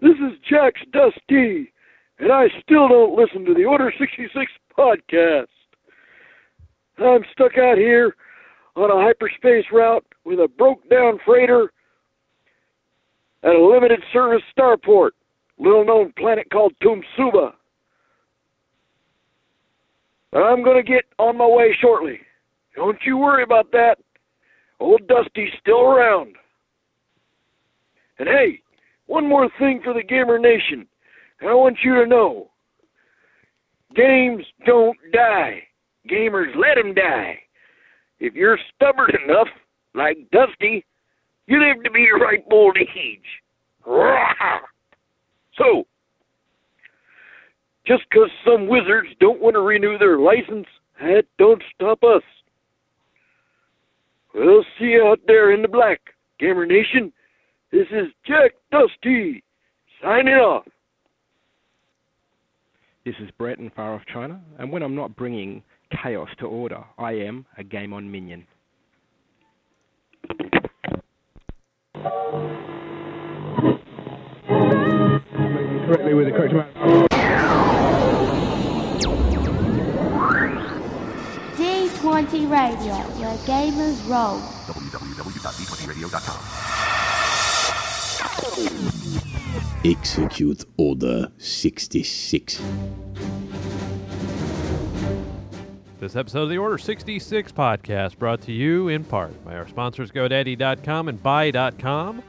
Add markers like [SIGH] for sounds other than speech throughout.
This is Jax Dusty, and I still don't listen to the Order 66 podcast. I'm stuck out here on a hyperspace route with a broke down freighter at a limited service starport, little known planet called Tumsuba. I'm going to get on my way shortly. Don't you worry about that. Old Dusty's still around. And hey, one more thing for the Gamer Nation. and I want you to know games don't die. Gamers let them die. If you're stubborn enough, like Dusty, you live to be your ripe old age. So, just 'cause some wizards don't want to renew their license, that don't stop us. We'll see you out there in the black, Gamer Nation. This is Jack Dusty, signing off. This is Brett in Far Off China, and when I'm not bringing chaos to order, I am a game on minion. Correctly with the correct amount. D20 Radio, where gamers roll. Execute Order 66. This episode of the Order 66 podcast brought to you in part by our sponsors GoDaddy.com and Buy.com,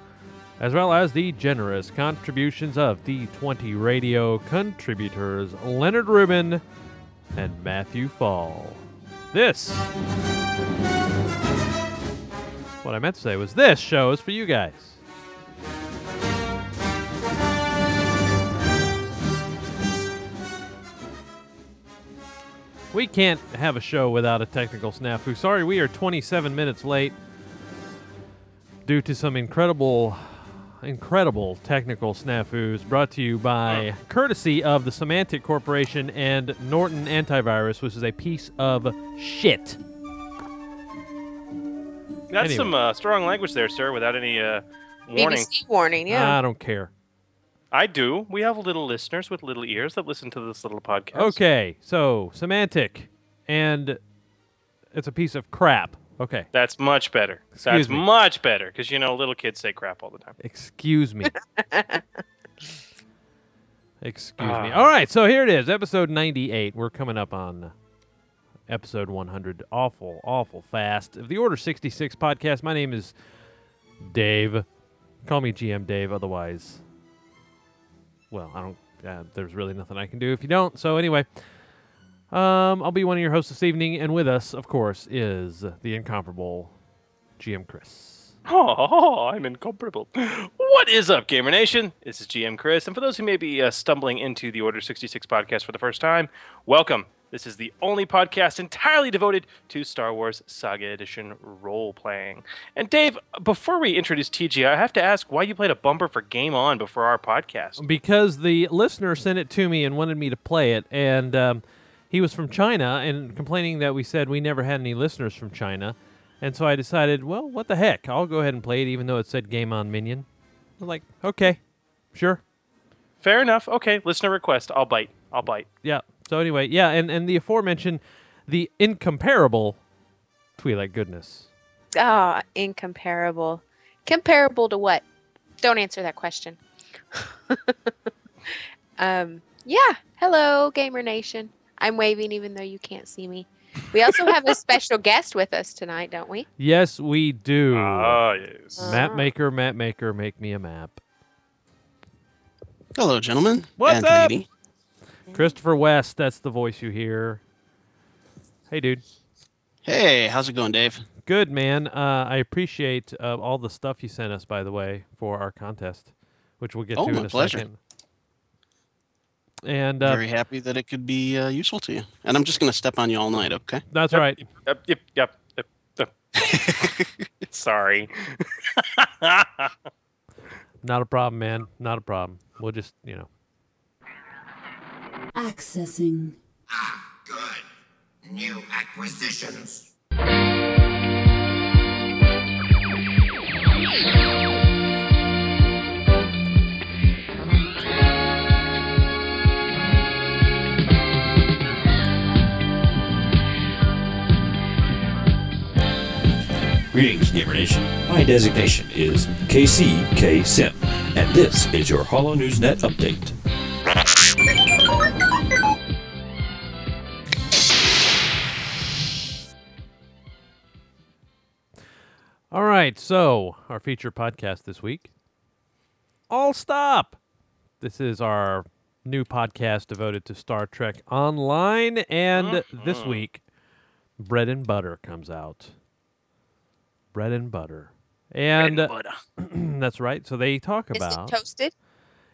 as well as the generous contributions of D20 Radio contributors Leonard Rubin and Matthew Fall. This, what I meant to say was this show is for you guys. We can't have a show without a technical snafu. Sorry, we are 27 minutes late due to some incredible, incredible technical snafus brought to you by courtesy of the Symantec Corporation and Norton Antivirus, which is a piece of shit. That's Anyway. some uh, strong language there, sir, without any uh, warning. BBC warning, yeah. I don't care. I do. We have little listeners with little ears that listen to this little podcast. Okay, so Symantec, and it's a piece of crap. Okay, That's much better. Excuse That's me. much better because you know little kids say crap all the time. excuse me. [LAUGHS] excuse me. Ah. All right, so here it is, episode 98. We're coming up on episode 100. Awful, awful fast. Of the Order 66 podcast, my name is Dave. Call me GM Dave, otherwise, well, I don't. Uh, there's really nothing I can do if you don't. So anyway, um, I'll be one of your hosts this evening, and with us, of course, is the incomparable GM Chris. Oh, I'm incomparable. What is up, Gamer Nation? This is GM Chris, and for those who may be uh, stumbling into the Order 66 podcast for the first time, welcome. This is the only podcast entirely devoted to Star Wars Saga Edition role playing. And Dave, before we introduce TG, I have to ask why you played a bumper for Game On before our podcast. because the listener sent it to me and wanted me to play it, and um, he was from China and complaining that we said we never had any listeners from China, and so I decided, well, what the heck? I'll go ahead and play it, even though it said Game On Minion. I was like, okay, sure, Fair enough. Okay, listener request. I'll bite. I'll bite. yeah. So anyway, yeah, and and the aforementioned, the incomparable Twilight goodness. Ah, incomparable. Comparable to what? Don't answer that question. [LAUGHS] um, yeah. Hello, Gamer Nation. I'm waving even though you can't see me. We also have a special [LAUGHS] guest with us tonight, don't we? Yes, we do. Ah, yes. map maker, map maker, make me a map. Hello, gentlemen. What's and up? lady. Christopher West, that's the voice you hear. Hey, dude. Hey, how's it going, Dave? Good, man. Uh, I appreciate uh, all the stuff you sent us, by the way, for our contest, which we'll get Oh, to in my a pleasure. second. And uh, Very happy that it could be uh, useful to you. And I'm just going to step on you all night, okay? that's Yep, right. Yep, yep, yep, yep, yep. [LAUGHS] Sorry. Not a problem, man. Not a problem. We'll just, you know. Accessing. Ah, good. New acquisitions. Greetings, Gamer Nation. My designation is KCKSim, and this is your Hollow News Net update. All right, so our feature podcast this week. All stop. This is our new podcast devoted to Star Trek Online, and this week, Bread and Butter comes out. Bread and Butter, and uh, [CLEARS THROAT] that's right. So they talk Is it about toasted?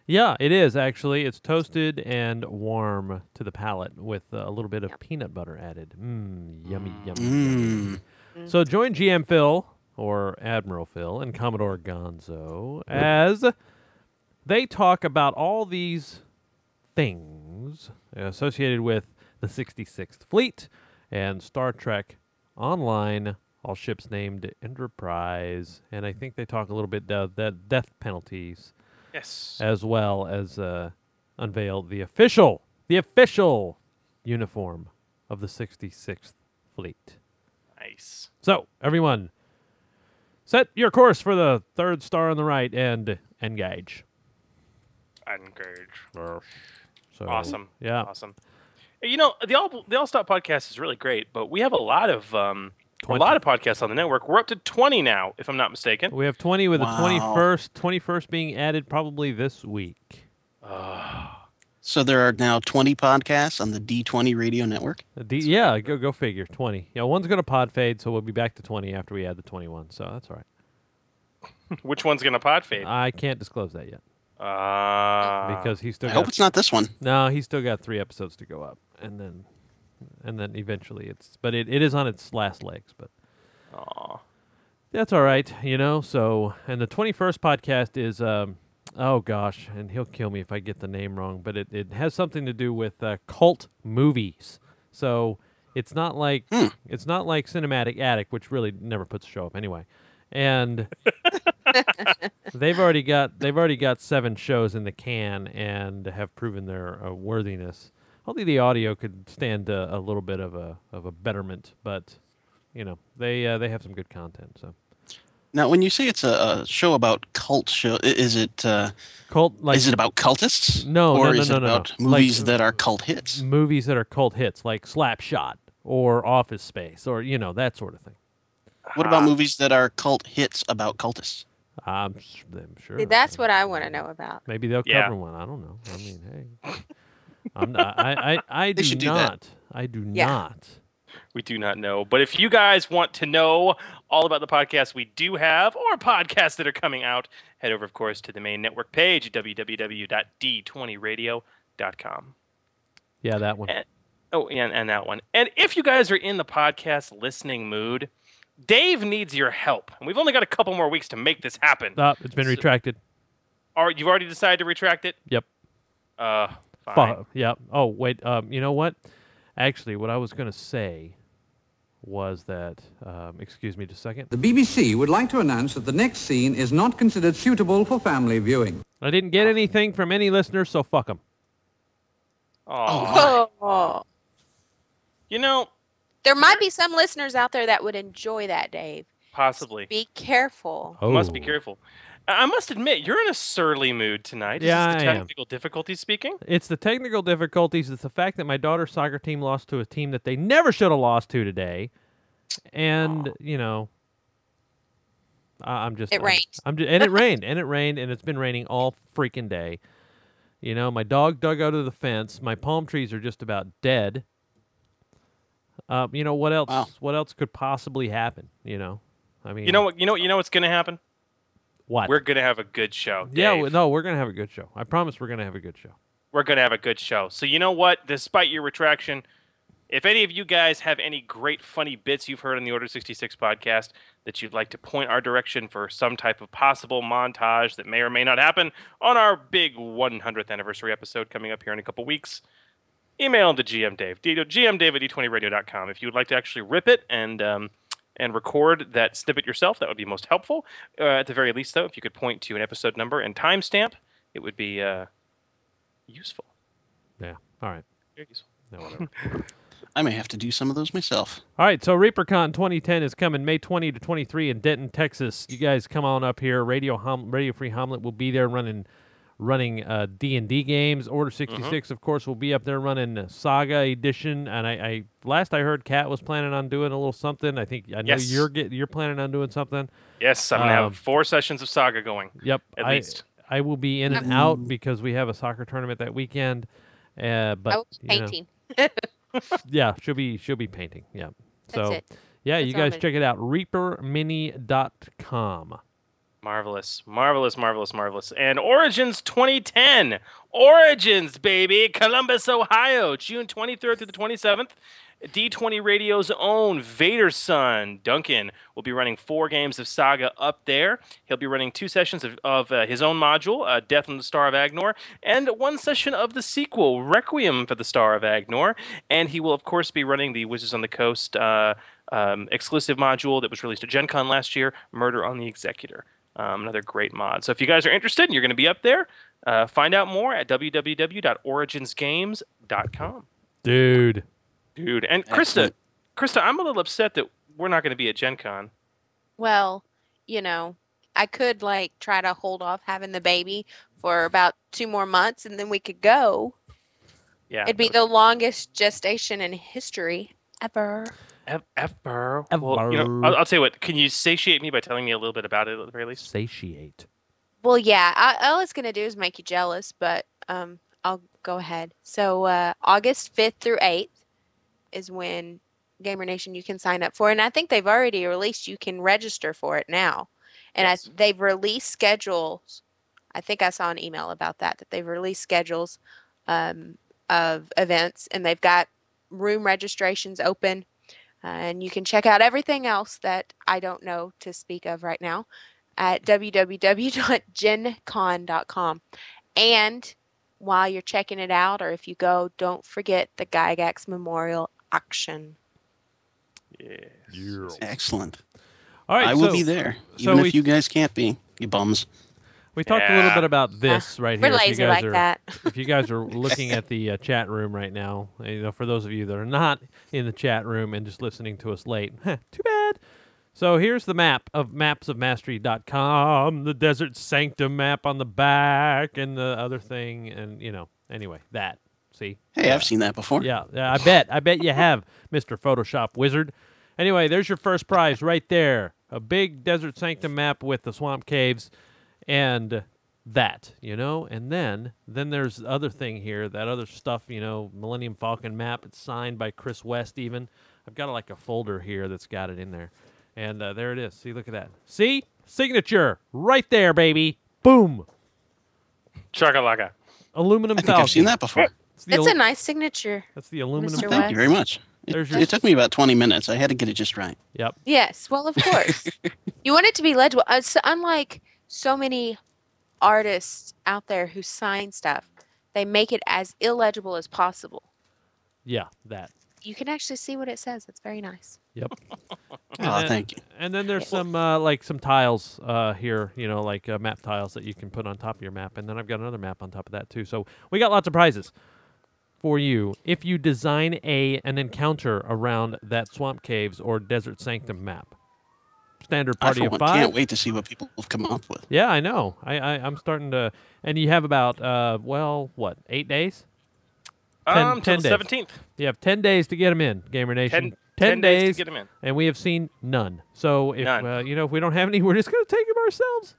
yeah, it is actually. It's toasted and warm to the palate with a little bit of peanut butter added. Mmm, yummy, yummy, yummy. Mm. So join GM Phil or Admiral Phil and Commodore Gonzo as they talk about all these things associated with the 66th Fleet and Star Trek Online. All ships named Enterprise, and I think they talk a little bit about that death penalties Yes. as well as uh, unveil the official, the official uniform of the 66th Fleet. Nice. So, everyone, set your course for the third star on the right and engage. Engage. So, Awesome. Yeah. Awesome. You know, the all the All Stop podcast is really great, but we have a lot of um, a lot of podcasts on the network. We're up to twenty now, if I'm not mistaken. We have 20 with Wow. the 21st, 21st being added probably this week. So there are now 20 podcasts on the D20 radio network. D- yeah, go go figure. 20. Yeah, one's going to pod fade, so we'll be back to 20 after we add the 21. So that's all right. [LAUGHS] Which one's gonna pod fade? I can't disclose that yet Uh, because he's still I got hope it's not this one. No, he's still got three episodes to go up, and then, and then eventually it's. But it, it is on its last legs. But Aw. that's all right, you know. So, and the twenty first podcast is, um, oh gosh, and he'll kill me if I get the name wrong, but it, it has something to do with uh, cult movies. So it's not like Hmm. it's not like Cinematic Attic, which really never puts a show up anyway. And [LAUGHS] they've already got they've already got seven shows in the can and have proven their uh, worthiness. Only the audio could stand uh, a little bit of a of a betterment, but you know they uh, they have some good content. So Now, when you say it's a, a show about cult show, is it uh, cult like is it about cultists? No, no, or no, is no, it no, no. about Like- movies that are cult hits? movies that are cult hits, like Slapshot or Office Space, or you know that sort of thing. What about movies that are cult hits about cultists? I'm, s- I'm sure. See, that's what I want to know about. Maybe they'll Yeah. cover one. I don't know. I mean, hey, I'm not. I I, I [LAUGHS] They do should do that. not. I do Yeah. not. We do not know. But if you guys want to know all about the podcasts we do have or podcasts that are coming out, head over, of course, to the main network page at www.d20radio.com. Yeah, that one. And, oh, and, and that one. And if you guys are in the podcast listening mood, Dave needs your help. And we've only got a couple more weeks to make this happen. Ah, it's been So- retracted. Are you've already decided to retract it? Yep. Uh, fine. Fu- yeah. Oh wait. Um. You know what? Actually, what I was gonna say was that. Um. Excuse me, just a second. The BBC would like to announce that the next scene is not considered suitable for family viewing. I didn't get anything from any listeners, so fuck them. Aw. Oh, You know, there might be some listeners out there that would enjoy that, Dave. possibly. Be careful. Oh. Must be careful. I I must admit, you're in a surly mood tonight. Is Yeah, this the I am. technical difficulties speaking? It's the technical difficulties. It's the fact that my daughter's soccer team lost to a team that they never should have lost to today, and you know, I, I'm just. It I'm- rained. I'm just, and it [LAUGHS] rained, and it rained, and it's been raining all freaking day. You know, my dog dug out of the fence. My palm trees are just about dead. Um, you know what else? Wow. What else could possibly happen? You know, I mean, You know what? You know what? You know what's going to happen? What? We're going to have a good show. yeah, Dave. w- no, we're gonna have a good show. I promise, we're gonna have a good show. we're going to have a good show. So you know what? Despite your retraction, if any of you guys have any great funny bits you've heard on the Order 66 podcast that you'd like to point our direction for some type of possible montage that may or may not happen on our big 100th anniversary episode coming up here in a couple weeks, email them to GM Dave, D- gmdave at d20radio.com. If you would like to actually rip it and um, and record that snippet yourself, that would be most helpful. Uh, at the very least, though, if you could point to an episode number and timestamp, it would be uh, useful. Yeah. All right. Very useful. [LAUGHS] No, whatever. I may have to do some of those myself. All right, so ReaperCon 2010 is coming May 20 to 23 in Denton, Texas. You guys come on up here. Radio Hom- Radio Free Hamlet will be there running running uh, D&D games. Order 66 of course will be up there running Saga Edition and I, I last I heard Kat was planning on doing a little something. I think I know Yes. you're get, you're planning on doing something. Yes, I'm gonna Um, have four sessions of Saga going. Yep. At I, least. I will be in and out because we have a soccer tournament that weekend. Uh, but I was you know, painting. [LAUGHS] yeah, she'll be she'll be painting. Yeah. That's So it. yeah, That's you guys check it out. ReaperMini.com. Marvelous, marvelous, marvelous, marvelous. And Origins 2010. Origins, baby. Columbus, Ohio. June 23rd through the 27th. D20 Radio's own Vader Son, Duncan, will be running four games of Saga up there. He'll be running two sessions of, of uh, his own module, uh, Death on the Star of Agnor, and one session of the sequel, Requiem for the Star of Agnor. And he will, of course, be running the Wizards of the Coast uh, um, exclusive module that was released at Gen Con last year, Murder on the Executor. Um, another great mod. So if you guys are interested and you're going to be up there, uh, find out more at www.originsgames.com. Dude. Dude, and Krista, Excellent. Krista, I'm a little upset that we're not going to be at Gen Con. Well, you know, I could like try to hold off having the baby for about two more months and then we could go. Yeah. It'd be the longest gestation in history ever. Ev- Ever. Well, you know, Ever. I'll, I'll tell you what. Can you satiate me by telling me a little bit about it at the very least? Satiate. Well, yeah, I, all it's gonna do is make you jealous, but um, I'll go ahead. So uh, August fifth through eighth is when Gamer Nation you can sign up for, and I think they've already released. You can register for it now, and Yes. I, they've released schedules. I think I saw an email about that that they've released schedules um, of events, and they've got room registrations open. And you can check out everything else that I don't know to speak of right now at www.gencon.com. And while you're checking it out, or if you go, don't forget the Gygax Memorial Auction. Yes. Excellent. All right. I will be there, so even we- if you guys can't be. You bums. We talked a little bit about this right We're here. if you lazy guys like are, that. [LAUGHS] if you guys are [LAUGHS] looking at the uh, chat room right now, uh, you know, for those of you that are not in the chat room and just listening to us late, [LAUGHS] too bad. So here's the map of mapsofmastery.com, the Desert Sanctum map on the back, and the other thing, and you know, anyway, that. See, Hey, I've seen that before. yeah, yeah, I bet. I bet you have, Mr. Photoshop Wizard. Anyway, there's your first prize right there. A big Desert Sanctum map with the swamp caves and that, you know? And then then there's the other thing here, that other stuff, you know, Millennium Falcon map. It's signed by Chris West even. I've got like a folder here that's got it in there. And uh, there it is. See, look at that. See? Signature right there, baby. Boom. Chakalaka. Aluminum I think Falcon. I've seen that before. It's the That's a nice signature. That's the aluminum Mr. Thank West. you very much. It, your- it took me about 20 minutes. I had to get it just right. Yep. Yes, well, of course. [LAUGHS] you want it to be legible. Uh, so unlike so many artists out there who sign stuff, they make it as illegible as possible. Yeah, that. You can actually see what it says. It's very nice. Yep. [LAUGHS] [LAUGHS] Oh, then- thank you. And then there's some uh, like some tiles uh, here, you know, like uh, map tiles that you can put on top of your map. And then I've got another map on top of that too. So we got lots of prizes for you if you design a an encounter around that swamp caves or desert sanctum map. Standard I party for of one five. can't wait to see what people have come up with. Yeah, I know. I, I I'm starting to, and you have about uh well what eight days? Ten- um, till 10 the days. 17th. You have ten days to get them in, Gamer Nation. 10, 10 10 days to days get 'em in. and we have seen none. So if None. Uh, you know if we don't have any, [LAUGHS] we're just gonna take them ourselves.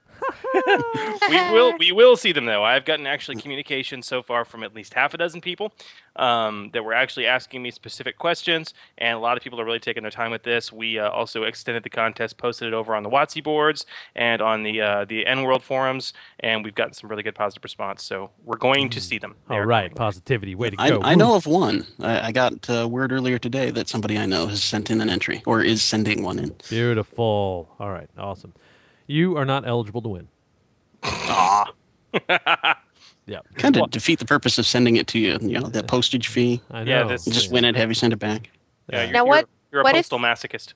[LAUGHS] we will we will see them though. I've gotten actually communication so far from at least half a dozen people um, that were actually asking me specific questions, and a lot of people are really taking their time with this. We uh, also extended the contest, posted it over on the WotC boards and on the uh, the EN World forums, and we've gotten some really good positive response. So we're going to see them. They All coming. positivity. Way to I, go. I know of one. I, I got uh, word earlier today that somebody I know has sent in an entry or is sending one in. Beautiful. All right, awesome. You are not eligible to win. Aw. [LAUGHS] Yeah. Kind of defeat the purpose of sending it to you. You know, that postage fee. I know. Yeah, this- Just win it, have you send it back. Yeah, you're, Now you're, what- you're a what if- postal masochist.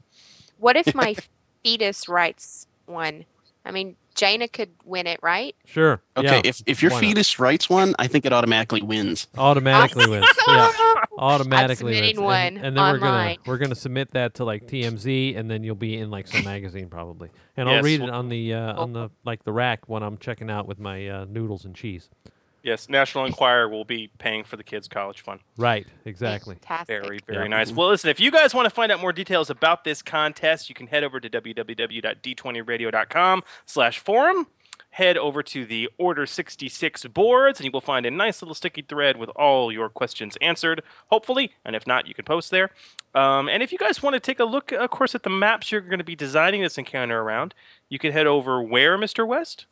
What if my [LAUGHS] fetus writes one I mean, Jaina could win it, right? Sure. Okay, yeah, if if your why not? fetus writes one, I think it automatically wins. automatically wins. [LAUGHS] Yeah, automatically submitting wins. And- one and, then we're gonna we're gonna submit that to like TMZ, and then you'll be in like some magazine probably. And I'll read it on the uh, on the like the rack when I'm checking out with my uh, noodles and cheese. Yes, National Enquirer will be paying for the kids' college fund. Right. Exactly. Fantastic. Very, very Yeah. nice. Well, listen, if you guys want to find out more details about this contest, you can head over to www.d20radio.com slash forum. Head over to the Order 66 boards, and you will find a nice little sticky thread with all your questions answered, hopefully. And if not, you can post there. Um, and if you guys want to take a look, of course, at the maps you're going to be designing this encounter around, you can head over where, Mr. West?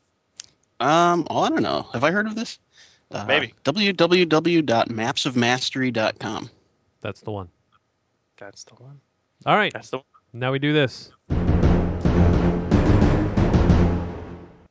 Um, oh, I don't know. Have I heard of this? Uh, Maybe. www.mapsofmastery.com. That's the one. That's the one. All right. That's the one. Now we do this.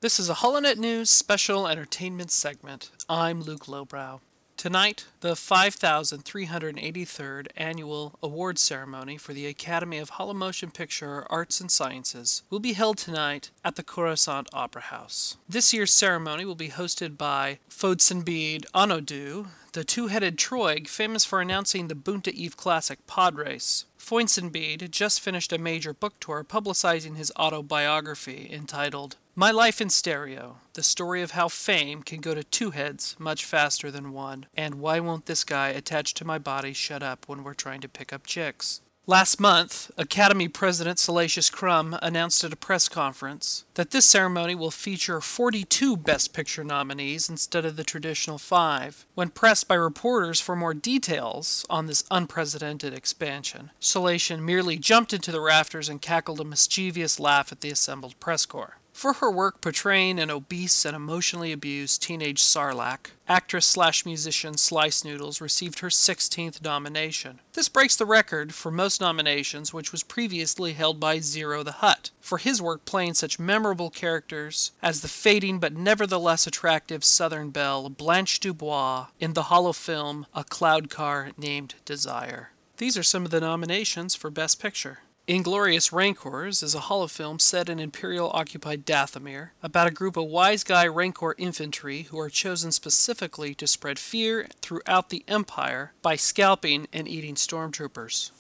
This is a HoloNet News special entertainment segment. I'm Luke Lowbrow. Tonight, the 5,383rd annual award ceremony for the Academy of Holomotion Picture Arts and Sciences will be held tonight at the Coruscant Opera House. This year's ceremony will be hosted by Fodesinbeed Annodue, the two-headed Troig famous for announcing the Boonta Eve Classic pod race. Fodesinbeed just finished a major book tour publicizing his autobiography entitled My Life in Stereo, the story of how fame can go to two heads much faster than one, and why won't this guy attached to my body shut up when we're trying to pick up chicks? Last month, Academy President Salacious Crumb announced at a press conference that this ceremony will feature 42 Best Picture nominees instead of the traditional five. When pressed by reporters for more details on this unprecedented expansion, Salacious merely jumped into the rafters and cackled a mischievous laugh at the assembled press corps. For her work portraying an obese and emotionally abused teenage sarlacc, actress slash musician Sy Snootles received her 16th nomination. This breaks the record for most nominations, which was previously held by Ziro the Hutt, for his work playing such memorable characters as the fading but nevertheless attractive Southern belle Blanche Dubois in the hollow film A Cloud Car Named Desire. These are some of the nominations for Best Picture. Inglorious Rancors is a holofilm set in Imperial occupied Dathomir about a group of wise guy Rancor infantry who are chosen specifically to spread fear throughout the Empire by scalping and eating stormtroopers.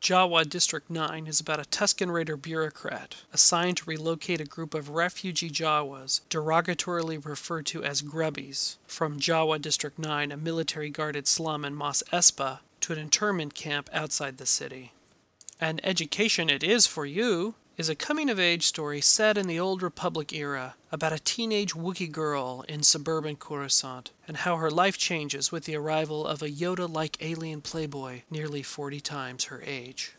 Jawa District 9 is about a Tusken Raider bureaucrat assigned to relocate a group of refugee Jawas, derogatorily referred to as grubbies, from Jawa District 9, a military guarded slum in Mos Espa, to an internment camp outside the city. An Education It Is for You is a coming of age story set in the Old Republic era about a teenage Wookiee girl in suburban Coruscant and how her life changes with the arrival of a Yoda like alien playboy nearly 40 times her age.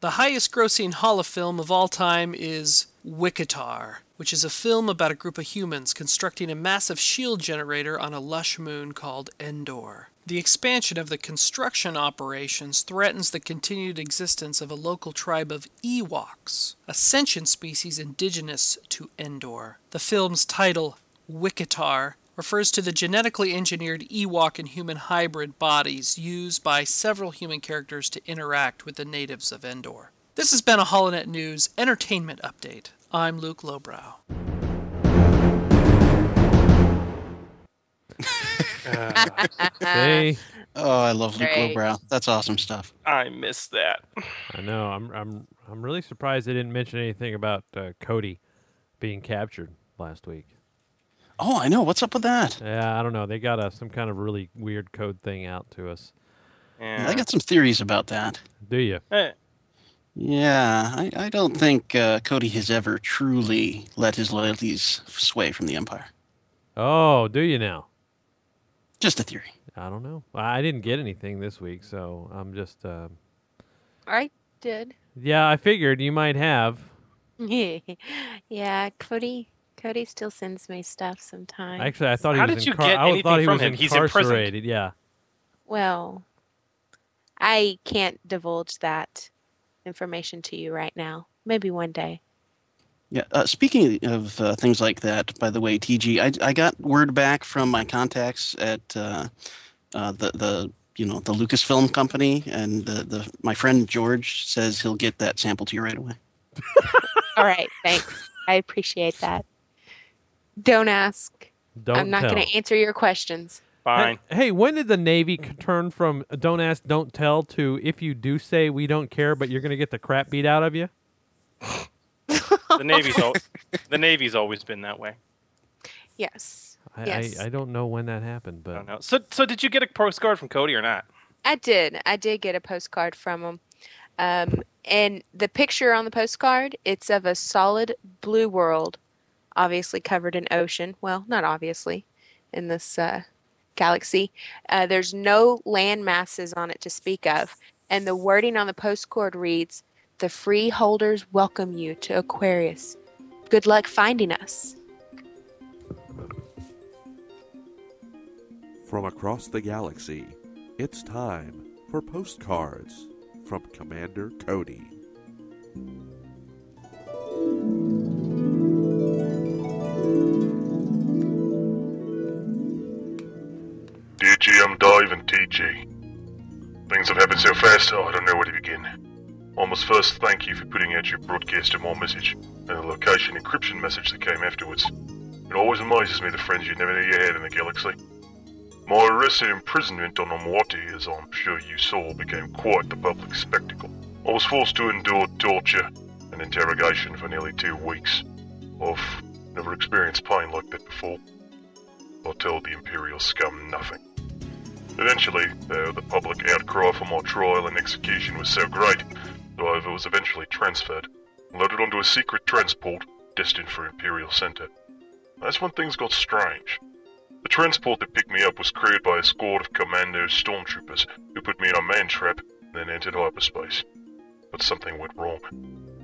The highest grossing holofilm of all time is Wicketar, which is a film about a group of humans constructing a massive shield generator on a lush moon called Endor. The expansion of the construction operations threatens the continued existence of a local tribe of Ewoks, a sentient species indigenous to Endor. The film's title, Wicketar, refers to the genetically engineered Ewok and human hybrid bodies used by several human characters to interact with the natives of Endor. This has been a HoloNet News entertainment update. I'm Luke Lowbrow. See? Oh, I love Luke Great. Lowbrow. That's awesome stuff. I missed that. I know. I'm I'm I'm really surprised they didn't mention anything about uh, Cody being captured last week. Oh, I know. What's up with that? Yeah, I don't know. They got a, some kind of really weird code thing out to us. Yeah. I got some theories about that. Do you? Eh, Yeah, I, I don't think uh, Cody has ever truly let his loyalties sway from the Empire. Oh, do you now? Just a theory. I don't know. I didn't get anything this week, so I'm just. Uh, I did. yeah, I figured you might have. [LAUGHS] yeah, Cody. Cody still sends me stuff sometimes. Actually, I thought he How was. did you incar- get I anything thought he from was him? He's imprisoned. incarcerated. Yeah. Well, I can't divulge that information to you right now. Maybe one day. Yeah. Uh, speaking of uh, things like that, by the way, TG, I, I got word back from my contacts at uh, uh, the the you know the Lucasfilm company, and the, the my friend George says he'll get that sample to you right away. All right, thanks. I appreciate that. Don't ask. Don't I'm not going to answer your questions. Fine. Hey, hey, when did the Navy turn from "Don't ask, don't tell" to "If you do say, we don't care, but you're going to get the crap beat out of you"? The Navy's al- the Navy's always been that way. Yes. I, yes. I, I don't know when that happened, I but don't know. So so did you get a postcard from Cody or not? I did. I did get a postcard from him. Um, and the picture on the postcard, it's of a solid blue world, obviously covered in ocean. Well, not obviously, in this uh, galaxy. Uh, there's no land masses on it to speak of. And the wording on the postcard reads, The freeholders welcome you to Aquarius. Good luck finding us. From across the galaxy, it's time for postcards from Commander Cody. GM Dave and TG, things have happened so fast, oh, I don't know where to begin. I must first thank you for putting out your broadcast and more message and the location encryption message that came afterwards. It always amazes me the friends you never knew you had in the galaxy. My arrest and imprisonment on Omwati, as I'm sure you saw, became quite the public spectacle. I was forced to endure torture and interrogation for nearly two weeks. I've never experienced pain like that before. I told the Imperial scum nothing. Eventually, though, the public outcry for my trial and execution was so great that I was eventually transferred, loaded onto a secret transport destined for Imperial Center. That's when things got strange. The transport that picked me up was crewed by a squad of commando stormtroopers who put me in a man trap, and then entered hyperspace. But something went wrong.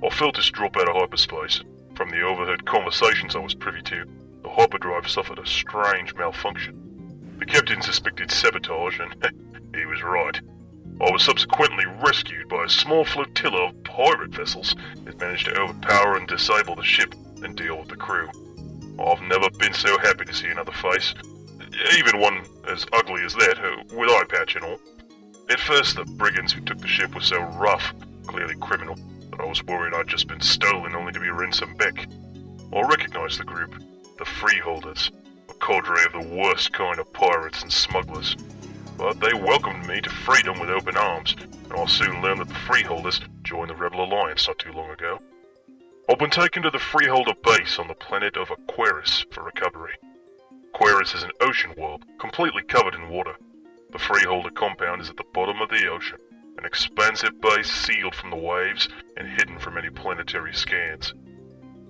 I felt this drop out of hyperspace. From the overheard conversations I was privy to, the hyperdrive suffered a strange malfunction. The captain suspected sabotage, and [LAUGHS] he was right. I was subsequently rescued by a small flotilla of pirate vessels that managed to overpower and disable the ship and deal with the crew. I've never been so happy to see another face, even one as ugly as that, uh, with eye patch and all. At first, the brigands who took the ship were so rough, clearly criminal, that I was worried I'd just been stolen only to be ransomed back. I recognized the group, the Freeholders, cadre of the worst kind of pirates and smugglers. But they welcomed me to freedom with open arms, and I soon learned that the Freeholders joined the Rebel Alliance not too long ago. I've been taken to the Freeholder base on the planet of Aquarius for recovery. Aquarius is an ocean world, completely covered in water. The Freeholder compound is at the bottom of the ocean, an expansive base sealed from the waves and hidden from any planetary scans.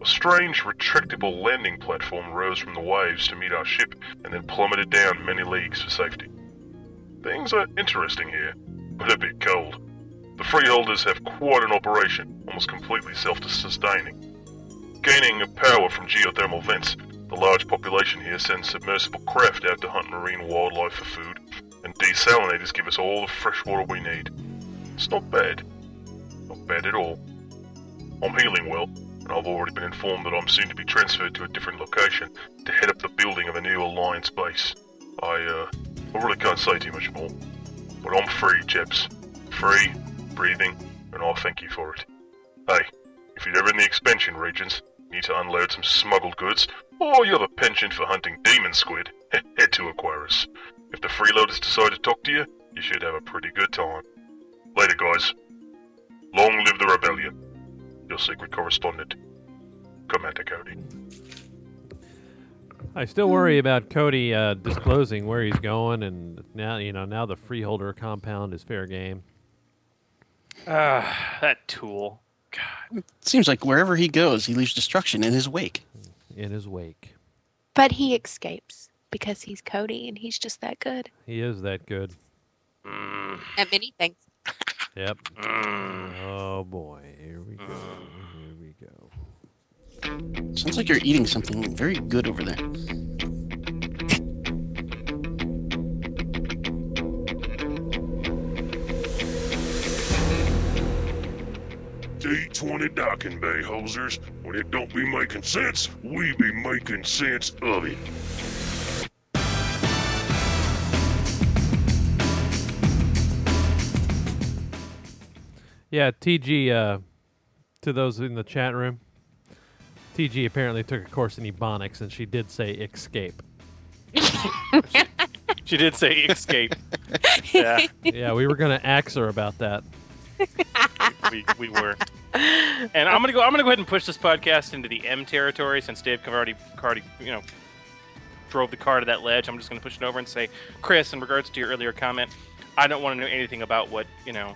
A strange, retractable landing platform rose from the waves to meet our ship and then plummeted down many leagues for safety. Things are interesting here, but a bit cold. The Freeholders have quite an operation, almost completely self-sustaining. Gaining power from geothermal vents, the large population here sends submersible craft out to hunt marine wildlife for food, and desalinators give us all the fresh water we need. It's not bad. Not bad at all. I'm healing well, and I've already been informed that I'm soon to be transferred to a different location to head up the building of a new Alliance base. I, uh, I really can't say too much more. But I'm free, chaps. Free, breathing, and I thank you for it. Hey, if you're ever in the expansion regions, need to unload some smuggled goods, or you have a penchant for hunting demon squid, [LAUGHS] head to Aquarius. If the freeloaders decide to talk to you, you should have a pretty good time. Later, guys. Long live the rebellion. Your secret correspondent, Commander Cody. I still worry about Cody uh, disclosing where he's going, and now you know now the freeholder compound is fair game. Ah, that tool. God. It seems like wherever he goes, he leaves destruction in his wake. In his wake, But he escapes because he's Cody and he's just that good he is that good. at many things. [LAUGHS] Yep. Mm. Oh boy, here we go. Here we go. Sounds like you're eating something very good over there. D20 docking bay hosers. When it don't be making sense, we be making sense of it. Yeah, TG. Uh, to those in the chat room, TG apparently took a course in ebonics, and she did say escape. [LAUGHS] She did say escape. [LAUGHS] yeah, yeah, we were gonna axe her about that. we, we were. And I'm gonna go. I'm gonna go ahead and push this podcast into the M territory since Dave already, already, you know, drove the car to that ledge. I'm just gonna push it over and say, Chris, in regards to your earlier comment, I don't want to know anything about what you know.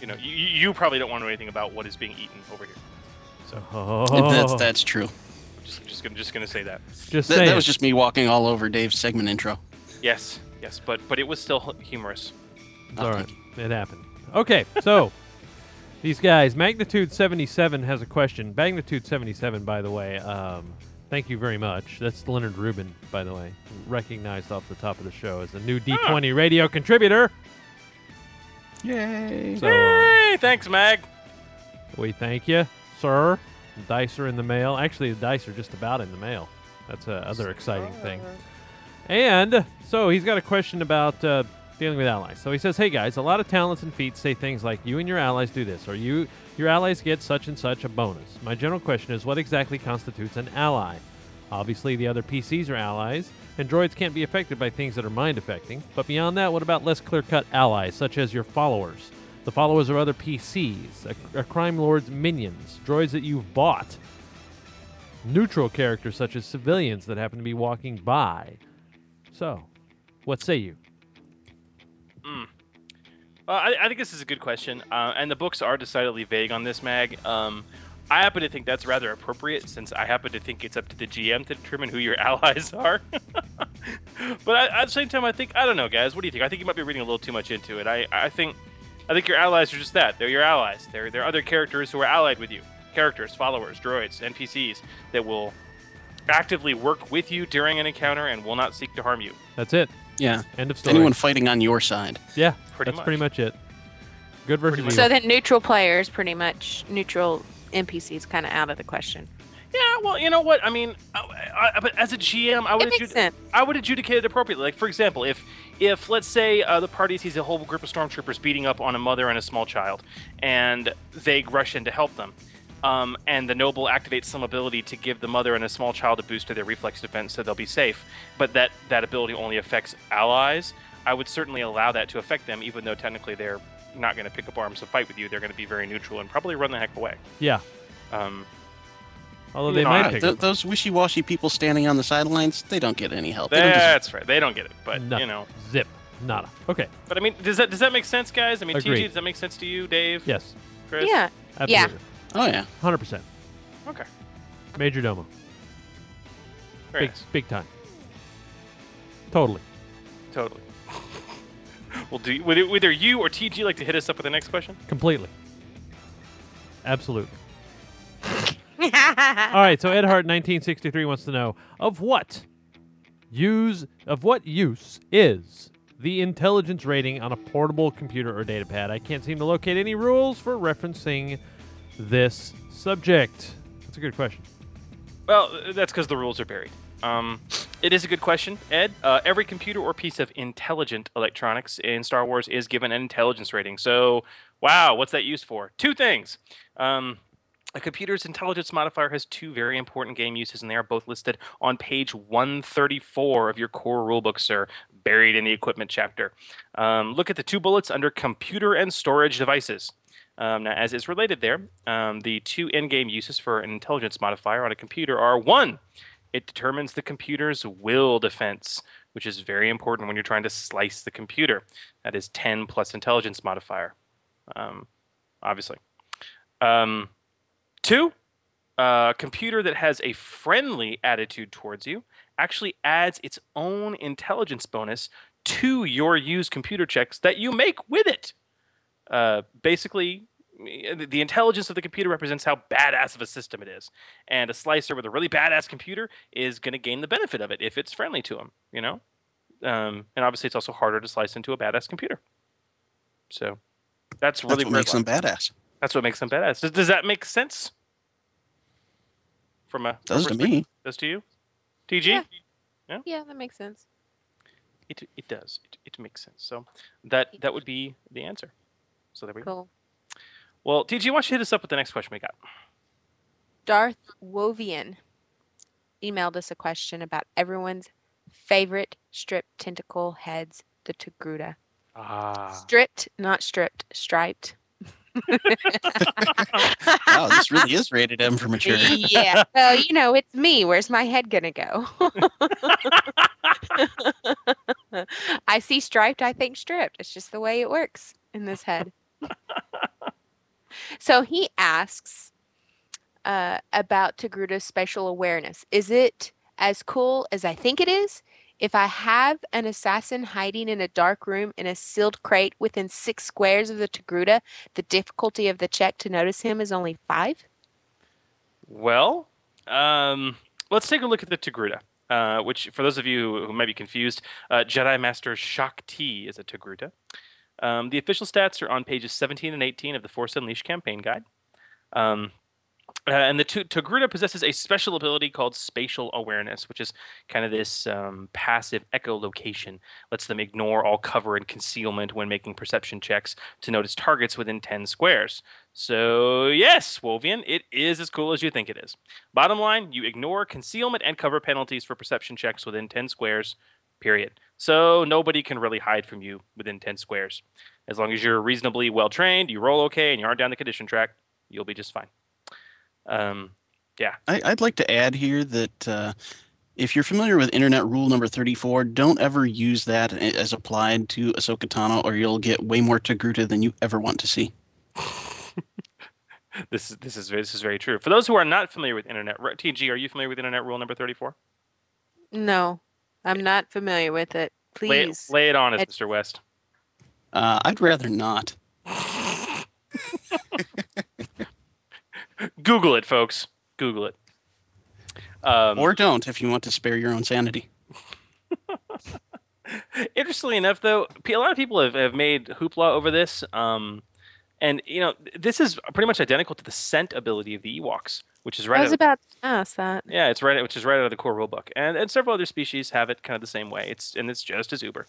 You know, you, you probably don't want to know anything about what is being eaten over here. So That's that's true. just, just gonna just gonna say that. Just That, saying. that was just me walking all over Dave's segment intro. Yes, yes, but but it was still hu- humorous. It's all right. It happened. Okay, so [LAUGHS] these guys, Magnitude 77 has a question. Magnitude 77, by the way, um, thank you very much. That's Leonard Rubin, by the way, recognized off the top of the show as a new D20 radio contributor. Yay! So Hey, thanks, Mag. we thank you, sir. Dice are in the mail. Actually, the dice are just about in the mail. That's another exciting thing. And so he's got a question about uh, dealing with allies. So he says, "Hey guys, a lot of talents and feats say things like you and your allies do this, or you your allies get such and such a bonus. My general question is, what exactly constitutes an ally? Obviously, the other PCs are allies, and droids can't be affected by things that are mind affecting. But beyond that, what about less clear-cut allies, such as your followers? The followers are other PCs, a, a crime lord's minions, droids that you've bought." Neutral characters such as civilians that happen to be walking by. So, what say you? Mm. Uh, I, I think this is a good question, uh, and the books are decidedly vague on this, Mag. Um, I happen to think that's rather appropriate, since I happen to think it's up to the GM to determine who your [LAUGHS] allies are. [LAUGHS] but I, at the same time, I think I don't know, guys. What do you think? I think you might be reading a little too much into it. I, I think I think your allies are just that. They're your allies. They're they're other characters who are allied with you. Characters, followers, droids, NPCs that will actively work with you during an encounter and will not seek to harm you. That's it. Yeah. End of story. Anyone fighting on your side. Yeah, Pretty that's much. pretty much it. Good versus. So then neutral players, pretty much neutral NPCs, kind of out of the question. Yeah, well, you know what? I mean, I, I, but as a GM, I would adjud- I would adjudicate it appropriately. Like, for example, if if let's say uh, the party sees a whole group of stormtroopers beating up on a mother and a small child, and they rush in to help them, um, and the noble activates some ability to give the mother and a small child a boost to their reflex defense so they'll be safe, but that that ability only affects allies, I would certainly allow that to affect them, even though technically they're not going to pick up arms to fight with you. They're going to be very neutral and probably run the heck away. yeah. Um, Although they know, might pick Th- up. those wishy-washy people standing on the sidelines, they don't get any help. They don't deserve- That's right. They don't get it, but No. you know. Zip. Nada. Okay. But I mean, does that does that make sense, guys? I mean, Agreed. TG, does that make sense to you, Dave? Yes. Chris? Yeah. Yeah. Oh yeah. 100%. Okay. Major domo. Very Big, nice. big time. Totally. Totally. Well, do you, would, either you or TG like to hit us up with the next question? Completely. Absolutely. [LAUGHS] All right, so Ed Hart 1963 wants to know of what use of what use is the intelligence rating on a portable computer or data pad? I can't seem to locate any rules for referencing this subject. That's a good question. Well, that's because the rules are buried. Um, it is a good question, Ed. Uh, every computer or piece of intelligent electronics in Star Wars is given an intelligence rating. So, wow, what's that used for? Two things. Um, a computer's intelligence modifier has two very important game uses, and they are both listed on page 134 of your core rulebook, sir, buried in the equipment chapter. Um, look at the two bullets under computer and storage devices. Um, now, as is related there, um, the two in-game uses for an intelligence modifier on a computer are one, it determines the computer's will defense, which is very important when you're trying to slice the computer. That is 10 plus intelligence modifier, um, obviously. Um, two, a computer that has a friendly attitude towards you actually adds its own intelligence bonus to your used computer checks that you make with it. Uh, basically, the- the intelligence of the computer represents how badass of a system it is, and a slicer with a really badass computer is going to gain the benefit of it if it's friendly to him. You know, um, and obviously it's also harder to slice into a badass computer. So that's really That's what makes it them badass. That's what makes them badass. Does, does that make sense? From a from a Does to me. Does to you, TG? Yeah. Yeah. Yeah, that makes sense. It it does. It, it makes sense. So that that would be the answer. So there we go. Cool. Well, TG, why don't you hit us up with the next question we got? Darth Wovian emailed us a question about everyone's favorite stripped tentacle heads, the Togruta. Ah. Stripped, not stripped, striped. [LAUGHS] wow, this really is rated M for mature. yeah. Well, you know, it's me. Where's my head gonna go? [LAUGHS] [LAUGHS] I see striped, I think stripped. It's just the way it works in this head. So he asks uh, about Togruta's spatial awareness. Is it as cool as I think it is? If I have an assassin hiding in a dark room in a sealed crate within six squares of the Togruta, the difficulty of the check to notice him is only five? Well, um, let's take a look at the Togruta. Uh, which, for those of you who might be confused, uh, Jedi Master Shaak Ti is a Togruta. Um, the official stats are on pages 17 and 18 of the Force Unleashed campaign guide. Um, uh, and the T- Togruta possesses a special ability called spatial awareness, which is kind of this um, passive echolocation. Lets them ignore all cover and concealment when making perception checks to notice targets within 10 squares. So, yes, Wovian, it is as cool as you think it is. Bottom line, you ignore concealment and cover penalties for perception checks within 10 squares, period. So, nobody can really hide from you within 10 squares. As long as you're reasonably well trained, you roll okay, and you aren't down the condition track, you'll be just fine. Um, yeah. I, I'd like to add here that uh, if you're familiar with Internet Rule number 34, don't ever use that as applied to Ahsoka Tano, or you'll get way more Togruta than you ever want to see. [LAUGHS] this is this is this is very true. For those who are not familiar with Internet, TG, are you familiar with Internet Rule number 34? No, I'm not familiar with it. Please. lay it on us, Ed- Mr. West. Uh, I'd rather not. [LAUGHS] Google it, folks. Google it. Um, or don't if you want to spare your own sanity. [LAUGHS] Interestingly enough, though, a lot of people have, have made hoopla over this. Um, and, you know, this is pretty much identical to the scent ability of the Ewoks, which is right I out was of- about to ask that. Yeah, it's right, which is right out of the core rulebook, and and several other species have it kind of the same way. It's and it's just as uber.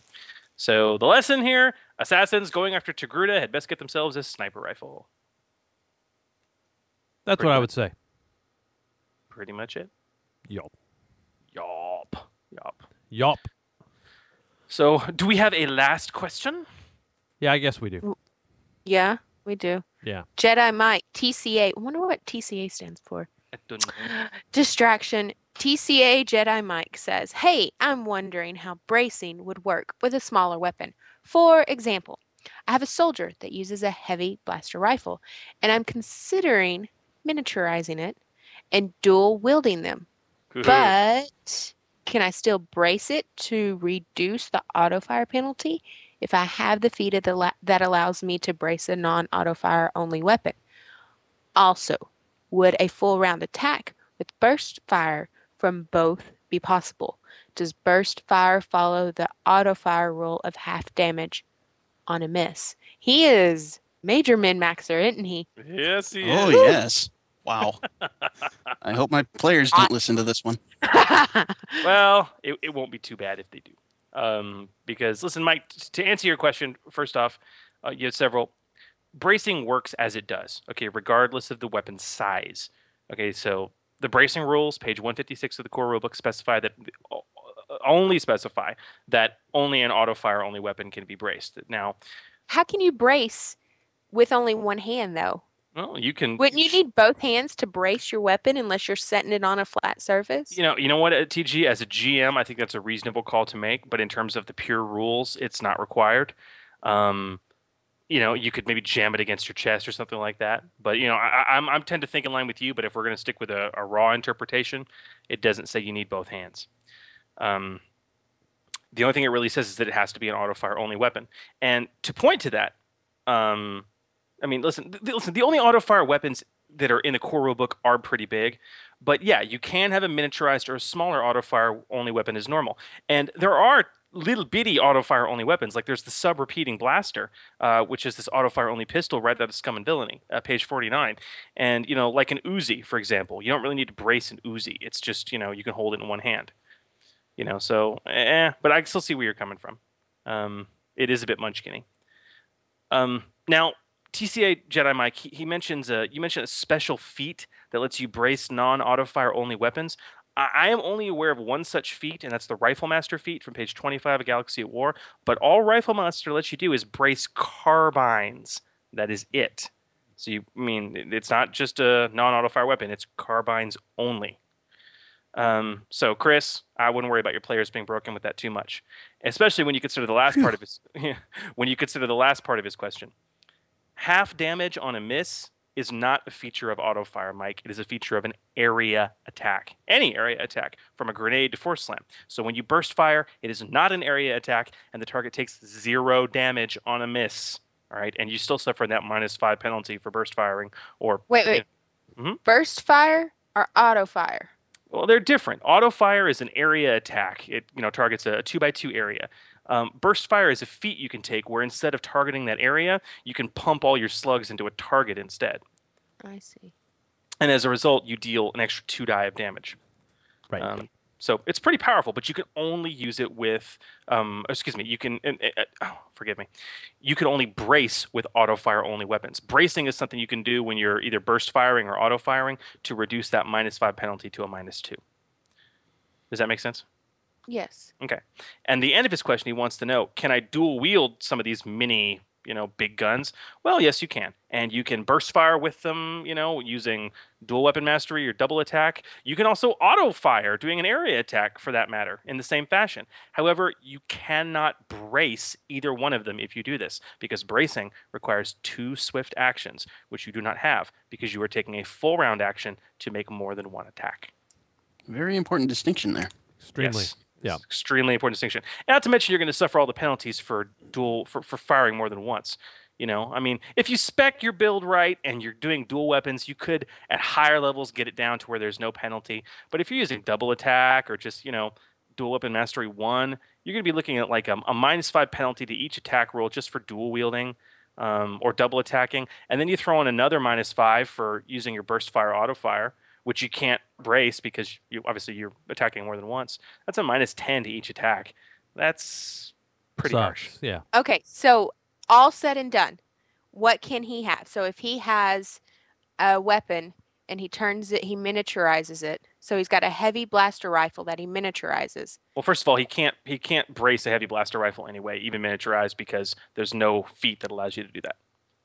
So the lesson here: assassins going after Togruta had best get themselves a sniper rifle. That's Pretty what I would say. Pretty much it. Yup. Yup. Yup. Yup. So, do we have a last question? Yeah, I guess we do. Yeah, we do. Yeah. Jedi Mike, TCA. I wonder what TCA stands for. I don't know. [GASPS] Distraction. TCA Jedi Mike says, Hey, I'm wondering how bracing would work with a smaller weapon. For example, I have a soldier that uses a heavy blaster rifle, and I'm considering miniaturizing it and dual wielding them. But can I still brace it to reduce the auto fire penalty if I have the feat of the la- that allows me to brace a non auto fire only weapon? Also, would a full round attack with burst fire from both be possible? Does burst fire follow the auto fire rule of half damage on a miss? He is major min maxer, isn't he? Yes, he Oh, is. Oh, yes. Wow. [LAUGHS] I hope my players don't listen to this one. [LAUGHS] well, it, it won't be too bad if they do. Um, because listen, Mike, to answer your question, first off, uh, you have several. Bracing works as it does. Okay, regardless of the weapon size. Okay, so the bracing rules, page 156 of the core rulebook, specify that o- only specify that only an auto fire only weapon can be braced. Now, How can you brace with only one hand, though? Well, you can. Wouldn't you need both hands to brace your weapon unless you're setting it on a flat surface? You know, you know what, uh, TG, as a GM, I think that's a reasonable call to make. But in terms of the pure rules, it's not required. Um, you know, you could maybe jam it against your chest or something like that. But you know, I, I- I'm I'm tend to think in line with you. But if we're going to stick with a, a raw interpretation, it doesn't say you need both hands. Um, the only thing it really says is that it has to be an auto fire only weapon. And to point to that, um, I mean, listen, th- listen. The only auto fire weapons that are in the core rulebook are pretty big, but yeah, you can have a miniaturized or a smaller auto fire only weapon as normal. And there are little bitty auto fire only weapons. Like there's the sub repeating blaster, uh, which is this auto fire only pistol right out of Scum and Villainy, uh, page 49. And you know, like an Uzi, for example, you don't really need to brace an Uzi. It's just you know you can hold it in one hand. You know, so eh, but I still see where you're coming from. Um, it is a bit munchkinny. Um, now, TCA Jedi Mike, he, he mentions uh, you mentioned a special feat that lets you brace non-auto fire only weapons. I, I am only aware of one such feat, and that's the Rifle Master feat from page 25 of Galaxy at War. But all Rifle Master lets you do is brace carbines. That is it. So you I mean it's not just a non-auto fire weapon; it's carbines only. Um, so Chris, I wouldn't worry about your players being broken with that too much, especially when you consider the last [LAUGHS] part of his [LAUGHS] when you consider the last part of his question. Half damage on a miss is not a feature of auto fire, Mike. It is a feature of an area attack, any area attack, from a grenade to force slam. So when you burst fire, it is not an area attack, and the target takes zero damage on a miss. All right, and you still suffer that minus five penalty for burst firing or Wait, wait. Mhm. Burst fire or auto fire? Well, they're different. Auto fire is an area attack. It you know targets a, two by two area. Um, burst fire is a feat you can take where instead of targeting that area, you can pump all your slugs into a target instead, I see. and as a result, you deal an extra two die of damage. Right. Um, so it's pretty powerful, but you can only use it with, um, excuse me, you can, uh, uh, oh, forgive me, you can only brace with auto fire only weapons. Bracing is something you can do when you're either burst firing or auto firing to reduce that minus five penalty to a minus two. Does that make sense? Yes. Okay. And the end of his question, he wants to know, can I dual wield some of these mini, you know, big guns? Well, yes, you can. And you can burst fire with them, you know, using dual weapon mastery or double attack. You can also auto fire, doing an area attack for that matter, in the same fashion. However, you cannot brace either one of them if you do this, because bracing requires two swift actions, which you do not have, because you are taking a full round action to make more than one attack. Very important distinction there. Extremely. Yes. Yeah. Extremely important distinction. Not to mention you're going to suffer all the penalties for dual for, for firing more than once. You know, I mean, if you spec your build right and you're doing dual weapons, you could at higher levels get it down to where there's no penalty. But if you're using double attack or just, you know, dual weapon mastery one, you're going to be looking at like a, a minus five penalty to each attack roll just for dual wielding um, or double attacking. And then you throw in another minus five for using your burst fire auto fire, which you can't brace because you obviously you're attacking more than once. That's a minus 10 to each attack. That's pretty harsh. Yeah. Okay, so all said and done, what can he have? So if he has a weapon and he turns it, he miniaturizes it. So he's got a heavy blaster rifle that he miniaturizes. Well, first of all, he can't he can't brace a heavy blaster rifle anyway, even miniaturized, because there's no feat that allows you to do that.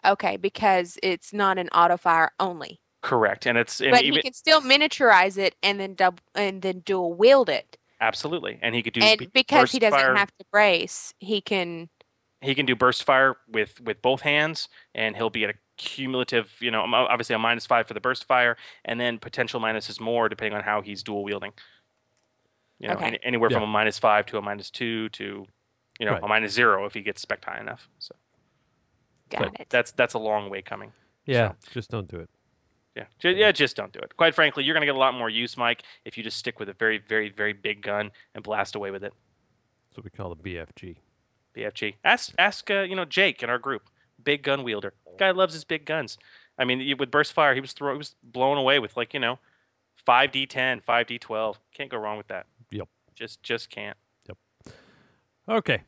Okay, because it's not an auto fire only. Correct, and it's and but even he can still miniaturize it and then double and then dual wield it. absolutely, and he could do and b- because he doesn't fire. have to brace, he can he can do burst fire with with both hands, and he'll be at a cumulative, you know, obviously a minus five for the burst fire, and then potential minuses more depending on how he's dual wielding. You know, Okay. any, anywhere Yeah. from a minus five to a minus two to, you know, Right. a minus zero if he gets spec high enough. So got but it. that's that's a long way coming. Yeah. Just don't do it. Yeah, yeah, just don't do it. Quite frankly, you're gonna get a lot more use, Mike, if you just stick with a very, very, very big gun and blast away with it. That's what we call the BFG. BFG. Ask, ask, uh, you know, Jake in our group, big gun wielder. Guy loves his big guns. I mean, with burst fire, he was throw, he was blown away with like you know, five D10, five D12. Can't go wrong with that. Yep. Just, just can't. Yep. Okay.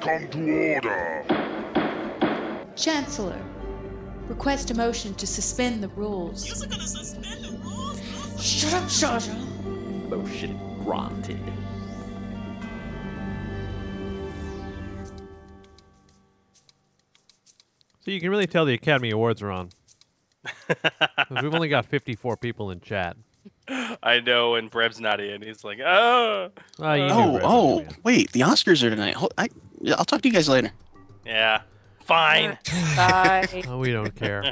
Come to order. Chancellor, request a motion to suspend the rules. You're gonna suspend the rules? Shut up, Jar Jar. Motion granted. So you can really tell the Academy Awards are on. [LAUGHS] we've only got 54 people in chat. [LAUGHS] I know, and Brev's not in. He's like, oh. Ah, you Oh, oh, wait, the Oscars are tonight. Hold, I, I'll talk to you guys later. Yeah. Fine. [LAUGHS] Bye. [LAUGHS] Oh, we don't care.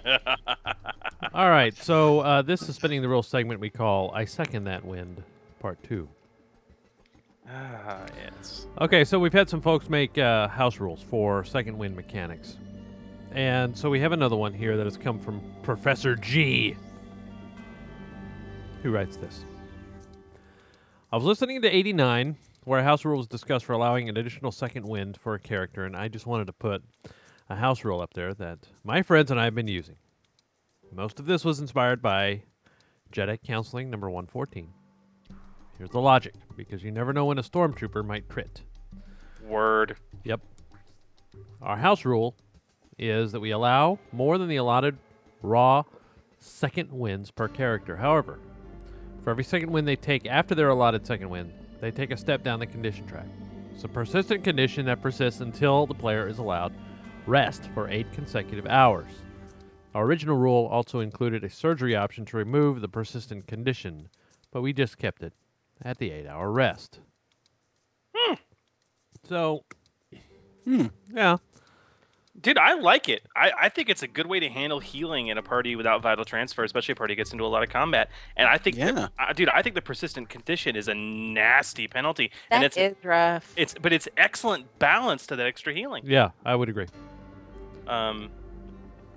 All right, so uh, this suspending the rules segment we call "I Second That Wind," Part Two. ah, yes. Okay, so we've had some folks make uh, house rules for second wind mechanics, and so we have another one here that has come from Professor G, who writes this: I was listening to 89, where a house rule was discussed for allowing an additional second wind for a character, and I just wanted to put a house rule up there that my friends and I have been using. Most of this was inspired by Jedi Counseling number 114. Here's the logic because you never know when a stormtrooper might crit. Word. Yep. Our house rule is that we allow more than the allotted raw second wins per character. However, for every second win they take after their allotted second win, they take a step down the condition track. It's a persistent condition that persists until the player is allowed rest for eight consecutive hours. Our original rule also included a surgery option to remove the persistent condition, but we just kept it at the eight hour rest. Hmm. So, hmm. yeah. Dude, I like it. I, I think it's a good way to handle healing in a party without vital transfer, especially a party gets into a lot of combat. And I think, Yeah. uh, dude, I think the persistent condition is a nasty penalty. That and it's is rough. it's but it's excellent balance to that extra healing. Yeah, I would agree. Um,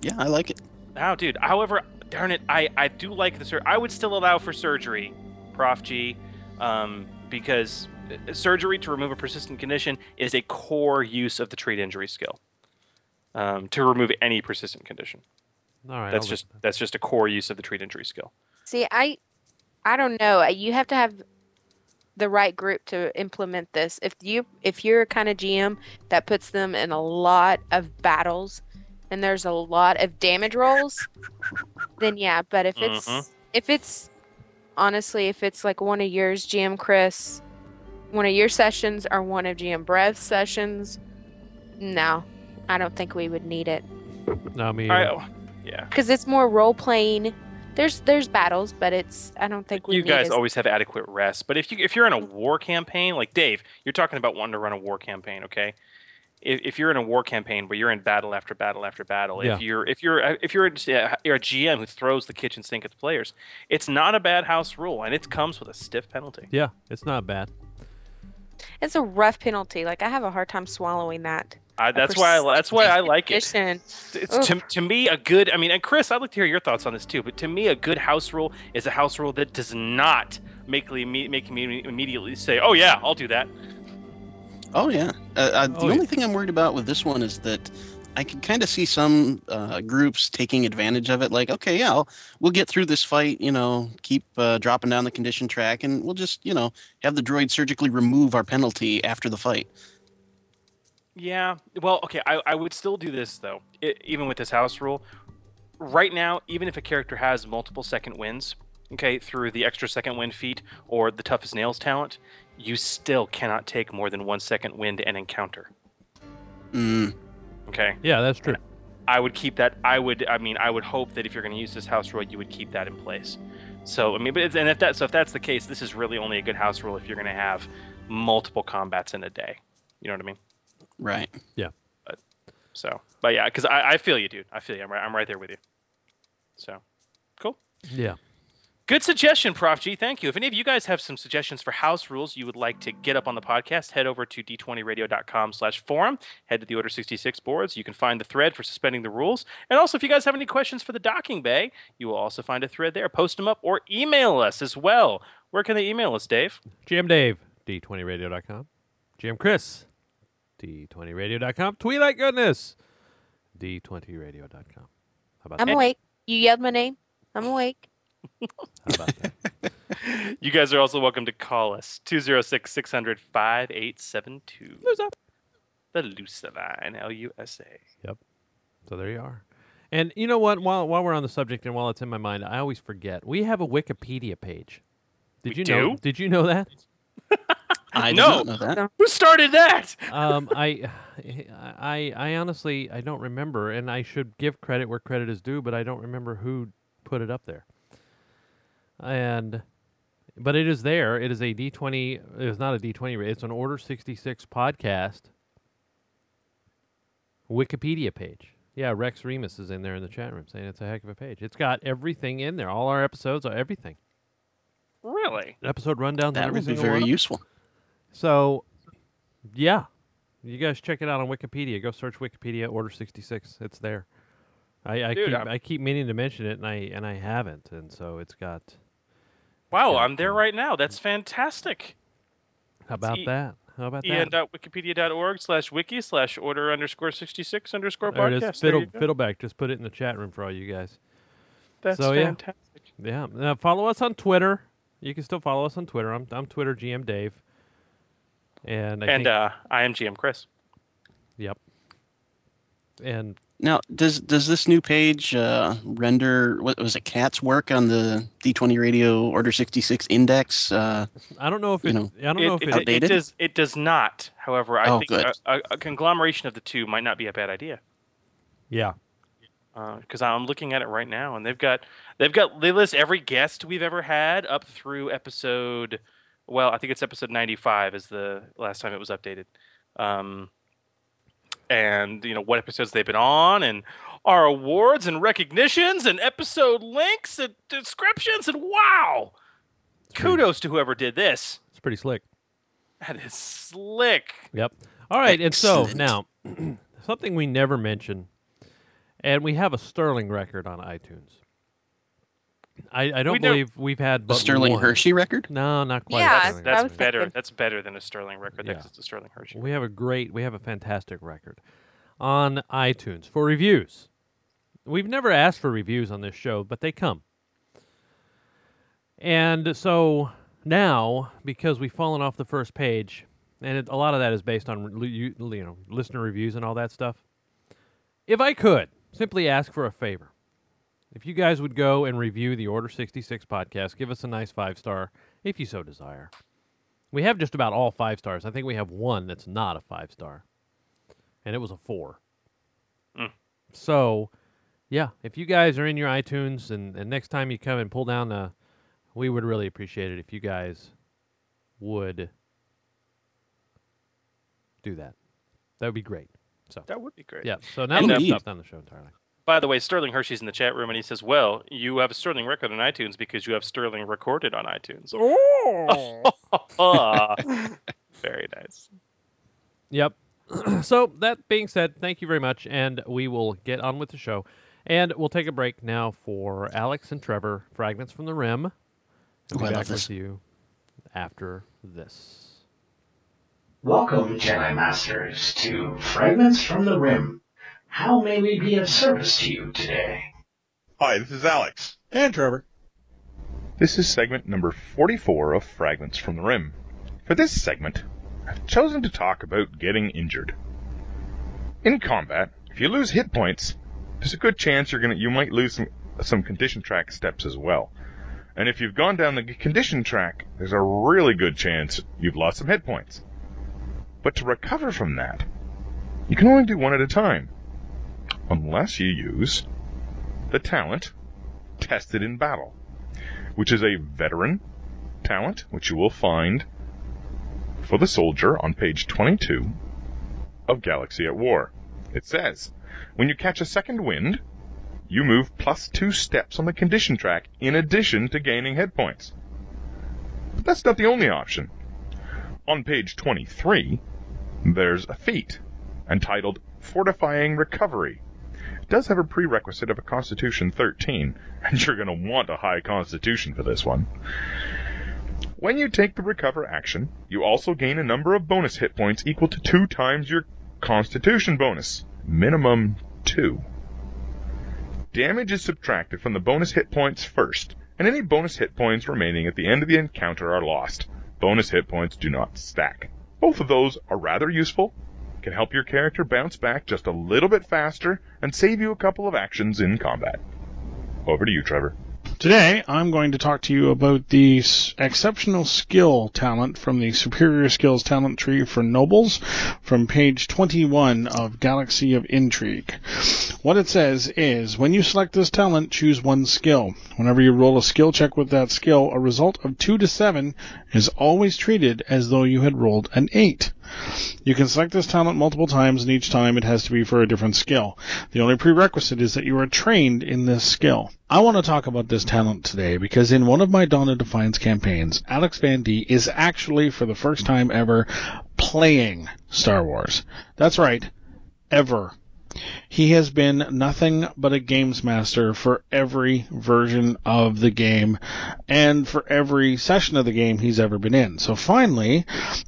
Yeah, I like it. oh, dude. However, darn it, I I do like the sur- I would still allow for surgery, Prof G, um, because uh, surgery to remove a persistent condition is a core use of the treat injury skill. Um, to remove any persistent condition. All right. That's I'll just that's just a core use of the treat injury skill. See, I, I don't know. You have to have the right group to implement this. If you if you're a kind of GM that puts them in a lot of battles, and there's a lot of damage rolls, then yeah. But if it's Mhm. if it's honestly if it's like one of yours, GM Chris, one of your sessions or one of GM Brev's sessions, no, I don't think we would need it No, me. I, yeah. because it's more role playing. There's there's battles, but it's I don't think we You need guys as- always have adequate rest, but if you if you're in a war campaign, like Dave, you're talking about wanting to run a war campaign, okay? If, if you're in a war campaign where you're in battle after battle after battle, Yeah. if you're if you're uh, if you're a, uh, you're a GM who throws the kitchen sink at the players, it's not a bad house rule, and it comes with a stiff penalty. Yeah, it's not bad. It's a rough penalty. Like I have a hard time swallowing that. I, A that's why I, li- that's why I like it. Condition. It's to, to me a good. I mean, and Chris, I'd like to hear your thoughts on this too. But to me, a good house rule is a house rule that does not make me make me immediately say, "Oh yeah, I'll do that." Oh yeah. Uh, uh, the Oh, yeah. only thing I'm worried about with this one is that I can kind of see some uh, groups taking advantage of it. Like, okay, yeah, I'll, we'll get through this fight. You know, keep uh, dropping down the condition track, and we'll just, you know, have the droid surgically remove our penalty after the fight. Yeah. Well, okay. I, I would still do this though, I, even with this house rule. Right now, even if a character has multiple second wins, okay, through the extra second win feat or the tough as nails talent, you still cannot take more than one second wind and encounter. Mm. Okay. Yeah, that's true. I would keep that. I would. I mean, I would hope that if you're going to use this house rule, you would keep that in place. So I mean, but it's, and if that so if that's the case, this is really only a good house rule if you're going to have multiple combats in a day. You know what I mean? Right. Yeah. But so, but yeah, because I, I feel you, dude. I feel you. I'm right. I'm right there with you. So, cool. Yeah. Good suggestion, Prof G. Thank you. If any of you guys have some suggestions for house rules you would like to get up on the podcast, head over to d20radio.com slash forum. Head to the Order 66 boards. You can find the thread for suspending the rules. And also, if you guys have any questions for the docking bay, you will also find a thread there. Post them up or email us as well. Where can they email us, Dave? GM Dave, D20radio.com. GM Chris, D20radio.com. Tweet like goodness, D20radio.com. How about I'm that? awake. You yelled my name. I'm awake. [LAUGHS] [LAUGHS] You guys are also welcome to call us 206 600 5872. The Lusa line, L U S A. Yep. So there you are. And you know what? While while we're on the subject and while it's in my mind, I always forget we have a Wikipedia page. Did We you know? Did you know that? [LAUGHS] I did no. know that. Who started that? um, [LAUGHS] I, I, I honestly I don't remember, and I should give credit where credit is due, but I don't remember who put it up there. And, but it is there. It is a D twenty. It is not a D twenty. It's an Order sixty six podcast. Wikipedia page. Yeah, Rex Remus is in there in the chat room saying it's a heck of a page. It's got everything in there. All our episodes, are everything. Really? Episode rundowns That every would be very one them. useful. So, yeah, you guys check it out on Wikipedia. Go search Wikipedia Order sixty six. It's there. I, I Dude, keep I'm- I keep meaning to mention it, and I and I haven't, and so it's got Wow, I'm there right now. That's fantastic. How about E- that? How about that? en.wikipedia.org slash wiki slash order underscore 66 underscore There it podcast. is. Fiddle. Fiddleback. Just put it in the chat room for all you guys. That's so, yeah. fantastic. Yeah. Now follow us on Twitter. You can still follow us on Twitter. I'm I'm Twitter GM Dave. And I And think, uh, I am GM Chris. Yep. And Now, does does this new page uh, render what was it? Cat's work on the D20 Radio Order 66 index? Uh, I don't know if you it. know, I don't know if it, it. it outdated? does. It does not. However, I Oh, think a, a, a conglomeration of the two might not be a bad idea. Yeah. Because I'm looking at it right now, and they've got they've got they list every guest we've ever had up through episode. Well, I think it's episode 95 is the last time it was updated. Um, and you know what episodes they've been on, and our awards and recognitions, and episode links and descriptions, and wow, kudos to whoever did this. It's pretty slick. That is slick. Yep. All right, and so now [CLEARS THROAT] something we never mention, and we have a sterling record on iTunes. I, I don't We never- believe we've had but Sterling one. Hershey record? No, not quite. Yeah, That's, that's record. better. That's better than a Sterling record. Yeah. That's it's a Sterling Hershey. We have a great, we have a fantastic record on iTunes for reviews. We've never asked for reviews on this show, but they come. And so now, because we've fallen off the first page, and it, a lot of that is based on you, you know listener reviews and all that stuff. If I could simply ask for a favor, if you guys would go and review the Order 66 podcast, give us a nice five star if you so desire. We have just about all five stars. I think we have one that's not a five star, and it was a four. Mm. So, yeah, if you guys are in your iTunes and, and next time you come and pull down the, we would really appreciate it if you guys would do that. That would be great. So That would be great. Yeah. So now that uh, we've stopped on the show entirely. By the way, Sterling Hershey's in the chat room, and he says, "Well, you have a Sterling record on iTunes because you have Sterling recorded on iTunes." Oh, [LAUGHS] very nice. Yep. [CLEARS THROAT] so that being said, thank you very much, and we will get on with the show. And we'll take a break now for Alex and Trevor, Fragments from the Rim. We'll Ooh, I be love back this. with you after this. Welcome, Jedi Masters, to Fragments from the Rim. How may we be of service to you today? Hi, this is Alex. And Trevor. This is segment number 44 of Fragments from the Rim. For this segment, I've chosen to talk about getting injured. In combat, if you lose hit points, there's a good chance you're gonna you might lose some some condition track steps as well. And if you've gone down the condition track, there's a really good chance you've lost some hit points. But to recover from that, you can only do one at a time. Unless you use the talent tested in battle, which is a veteran talent, which you will find for the soldier on page 22 of Galaxy at War. It says, when you catch a second wind, you move plus two steps on the condition track in addition to gaining hit points. But that's not the only option. On page 23, there's a feat entitled Fortifying Recovery. Does have a prerequisite of a Constitution 13, and you're going to want a high Constitution for this one. When you take the recover action, you also gain a number of bonus hit points equal to two times your Constitution bonus, minimum two. Damage is subtracted from the bonus hit points first, and any bonus hit points remaining at the end of the encounter are lost. Bonus hit points do not stack. Both of those are rather useful, can help your character bounce back just a little bit faster, and save you a couple of actions in combat. Over to you, Trevor. Today, I'm going to talk to you about the exceptional skill talent from the Superior Skills Talent Tree for Nobles from page 21 of Galaxy of Intrigue. What it says is, when you select this talent, choose one skill. Whenever you roll a skill check with that skill, a result of 2 to 7 is always treated as though you had rolled an 8. You can select this talent multiple times, and each time it has to be for a different skill. The only prerequisite is that you are trained in this skill. I want to talk about this talent today because in one of my of Defiance campaigns, Alex Van D is actually, for the first time ever, playing Star Wars. That's right, ever he has been nothing but a games master for every version of the game and for every session of the game he's ever been in. So finally,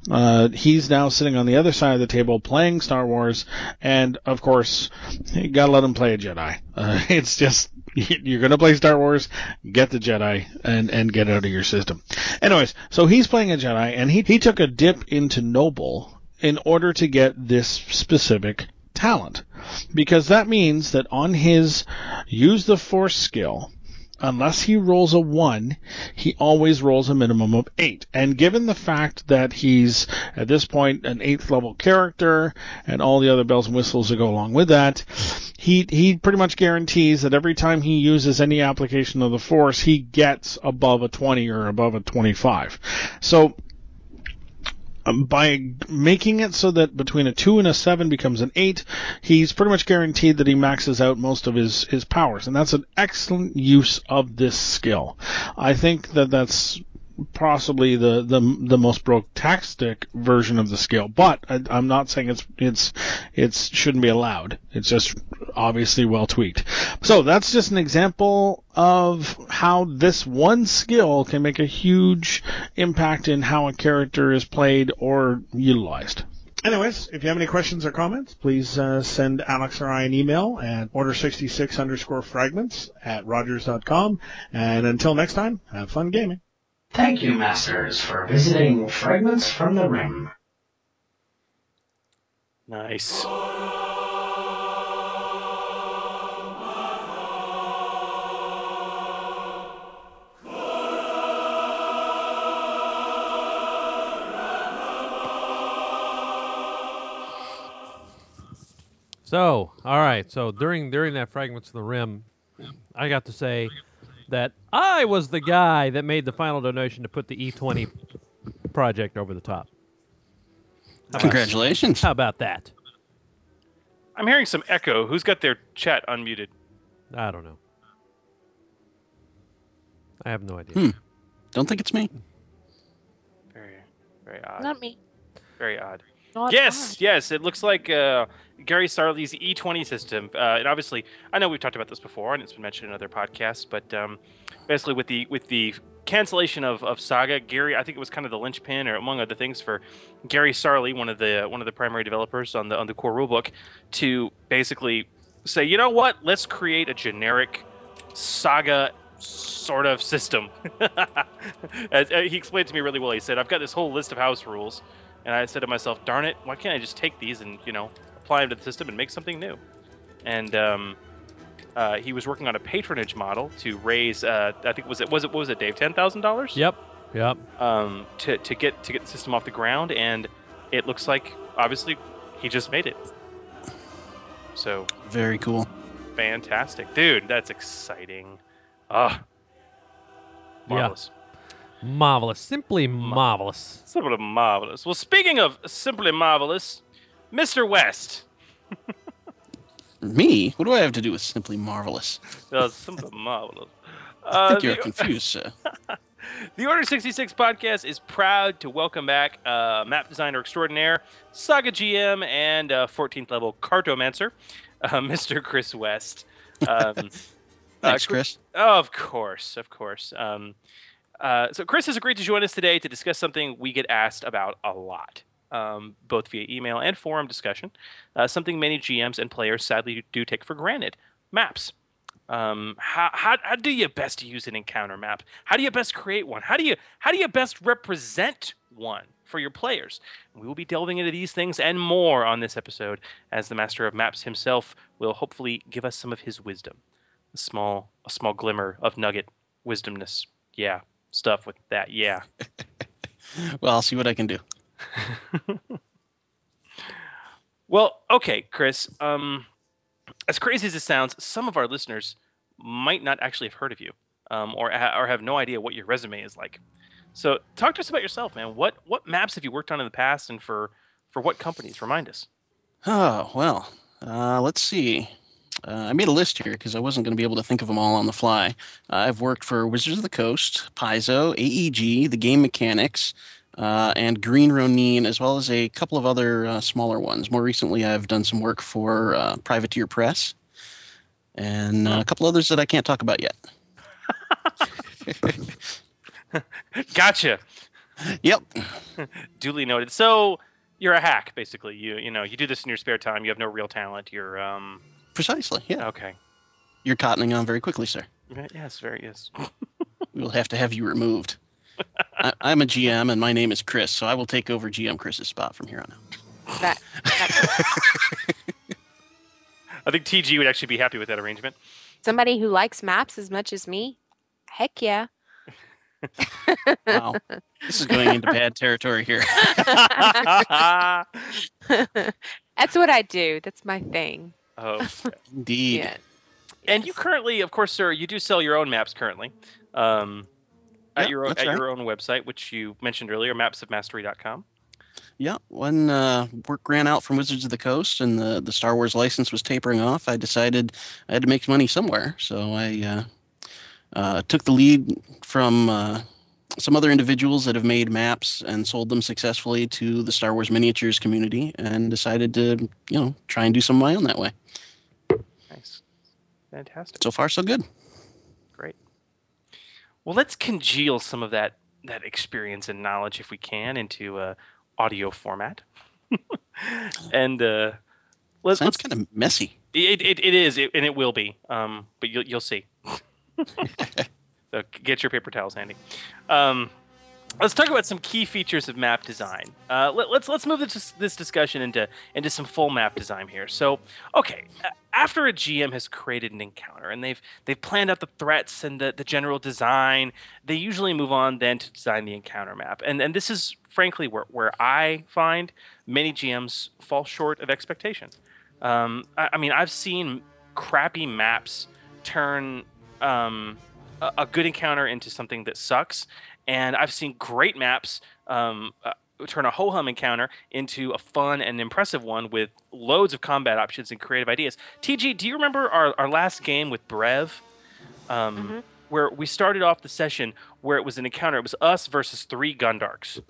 uh, he's now sitting on the other side of the table playing Star Wars, and of course, you gotta let him play a Jedi. Uh, [LAUGHS] it's just you're gonna play Star Wars, get the Jedi and and get out of your system. Anyways, so he's playing a Jedi, and he he took a dip into Noble in order to get this specific talent. Because that means that on his use the force skill, unless he rolls a 1, he always rolls a minimum of 8. And given the fact that he's, at this point, an 8th level character, and all the other bells and whistles that go along with that, he, he pretty much guarantees that every time he uses any application of the force, he gets above a 20 or above a 25. So, um, by making it so that between a 2 and a 7 becomes an 8, he's pretty much guaranteed that he maxes out most of his, his powers. And that's an excellent use of this skill. I think that that's possibly the, the, the most brotastic version of the skill, but I, I'm not saying it's, it's, it's shouldn't be allowed. It's just obviously well tweaked. So that's just an example of how this one skill can make a huge impact in how a character is played or utilized. Anyways, if you have any questions or comments, please uh, send Alex or I an email at order66 underscore fragments at rogers.com. And until next time, have fun gaming. Thank you, Masters, for visiting Fragments from the Rim. Nice. So, all right. So during during that fragments of the rim, I got to say that I was the guy that made the final donation to put the E20 project over the top. How about- Congratulations. How about that? I'm hearing some echo. Who's got their chat unmuted? I don't know. I have no idea. Hmm. Don't think it's me. Very, very odd. Not me. Very odd. Not yes, yes. It looks like uh, Gary Sarli's E20 system. Uh, and obviously, I know we've talked about this before, and it's been mentioned in other podcasts. But um, basically, with the with the cancellation of, of Saga, Gary, I think it was kind of the linchpin, or among other things, for Gary Sarli, one of the one of the primary developers on the on the core rulebook, to basically say, you know what? Let's create a generic Saga sort of system. [LAUGHS] As, uh, he explained to me really well. He said, "I've got this whole list of house rules." And I said to myself, darn it, why can't I just take these and, you know, apply them to the system and make something new? And um, uh, he was working on a patronage model to raise, uh, I think, was it, was it, what was it, Dave, $10,000? Yep. Yep. Um, to, to get to get the system off the ground, and it looks like, obviously, he just made it. So Very cool. fantastic, dude. That's exciting. Ah, marvelous. Marvelous. Simply marvelous. Simply marvelous. Well, speaking of simply marvelous, Mr. West. Me? What do I have to do with simply marvelous? Uh, simply marvelous. I Uh, think you're the- confused, sir. [LAUGHS] The Order 66 podcast is proud to welcome back uh, map designer extraordinaire, Saga GM, and uh, 14th level cartomancer, uh, [LAUGHS] Mr. Chris West. Um, [LAUGHS] Thanks, uh, Chris. Oh, of course, of course. Um, uh, so Chris has agreed to join us today to discuss something we get asked about a lot, um, both via email and forum discussion. Uh, something many GMs and players sadly do take for granted: maps. Um, how, how, how do you best use an encounter map? How do you best create one? How do you how do you best represent one for your players? We will be delving into these things and more on this episode, as the master of maps himself will hopefully give us some of his wisdom, a small a small glimmer of nugget wisdomness. Yeah, stuff with that. Yeah. [LAUGHS] Well, I'll see what I can do. Well, okay, Chris. Um, as crazy as it sounds, some of our listeners might not actually have heard of you, um, or or have no idea what your resume is like. So, talk to us about yourself, man. What what maps have you worked on in the past, and for for what companies? Remind us. Oh, well, uh, let's see. Uh, I made a list here because I wasn't going to be able to think of them all on the fly. Uh, I've worked for Wizards of the Coast, Paizo, AEG, The Game Mechanics, uh, and Green Ronin, as well as a couple of other uh, smaller ones. More recently, I've done some work for uh, Privateer Press, and uh, a couple others that I can't talk about yet. [LAUGHS] Gotcha. Yep. [LAUGHS] Duly noted. So you're a hack, basically. You you know you do this in your spare time. You have no real talent. You're um. Precisely. Yeah. Okay. You're cottoning on very quickly, sir. Yes, very yes. [LAUGHS] We will have to have you removed. I, I'm a GM, and my name is Chris, so I will take over GM Chris's spot from here on out. That, [LAUGHS] I think TG would actually be happy with that arrangement. somebody who likes maps as much as me? Heck yeah. Wow. This is going into bad territory here. [LAUGHS] That's what I do. That's my thing. Oh, Indeed. Yeah. and you currently, of course, sir, you do sell your own maps currently, um, at Yep, your own, at right. your own website, which you mentioned earlier, mapsofmastery.com. Yeah, when uh, work ran out from Wizards of the Coast and the, the Star Wars license was tapering off, I decided I had to make money somewhere. So I uh, uh, took the lead from uh, some other individuals that have made maps and sold them successfully to the Star Wars miniatures community, and decided to you know try and do some of my own that way. Nice, fantastic. So far, so good. Well, let's congeal some of that that experience and knowledge, if we can, into uh, audio format. [LAUGHS] and uh, let's Sounds kind of messy. It, it, it is, it, and it will be. Um, but you'll you'll see. [LAUGHS] so get your paper towels handy. Um, let's talk about some key features of map design. Uh, let, let's let's move this, this discussion into into some full map design here. So, okay, after a GM has created an encounter and they've they've planned out the threats and the, the general design, they usually move on then to design the encounter map. And and this is frankly where where I find many GMs fall short of expectation. Um, I, I mean, I've seen crappy maps turn um, a good encounter into something that sucks, and I've seen great maps um, uh, turn a ho hum encounter into a fun and impressive one with loads of combat options and creative ideas. TG, do you remember our, our last game with Brev? Um, Where we started off the session where it was an encounter. It was us versus three Gundarks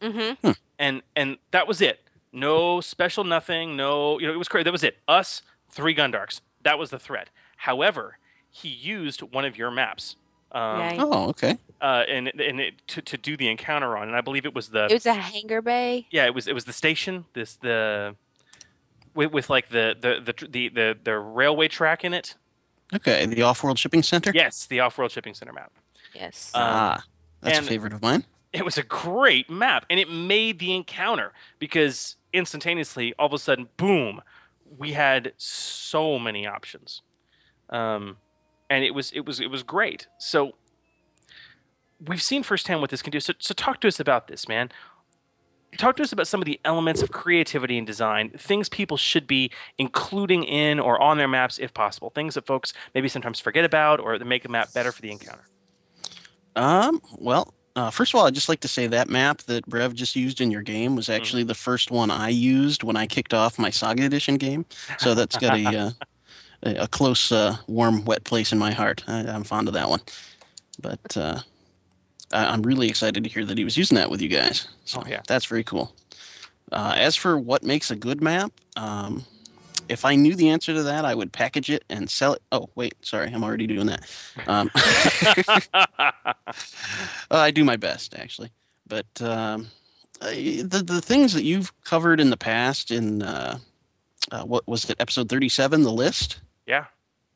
Mm-hmm. and and that was it. No special nothing. No, you know, it was crazy. That was it. Us, three Gundarks. That was the threat. However, he used one of your maps. Um, Right. Oh, okay. Uh, and and it, to to do the encounter on, and I believe it was the It was a hangar bay. yeah, it was it was the station. This the with, with like the the, the the the the railway track in it. Okay, the off-world shipping center. Yes, the off-world shipping center map. Yes. Um, ah, that's a favorite of mine. it was a great map and it made the encounter because instantaneously all of a sudden boom we had so many options um, and it was it was it was great. So we've seen firsthand what this can do. So, so talk to us about this man. Talk to us about some of the elements of creativity and design things people should be including in or on their maps if possible. Things that folks maybe sometimes forget about or that make a map better for the encounter. Um, well, uh, first of all, I'd just like to say that map that Brev just used in your game was actually the first one I used when I kicked off my Saga Edition game. So that's got a uh, a, a close, uh, warm, wet place in my heart. I, I'm fond of that one. But uh, I, I'm really excited to hear that he was using that with you guys. So yeah. that's very cool. Uh, as for what makes a good map, um, if I knew the answer to that, I would package it and sell it. Oh, wait, sorry, I'm already doing that. Um, [LAUGHS] I do my best, actually. But um, the the things that you've covered in the past in uh, uh, what was it, episode thirty-seven, the list. Yeah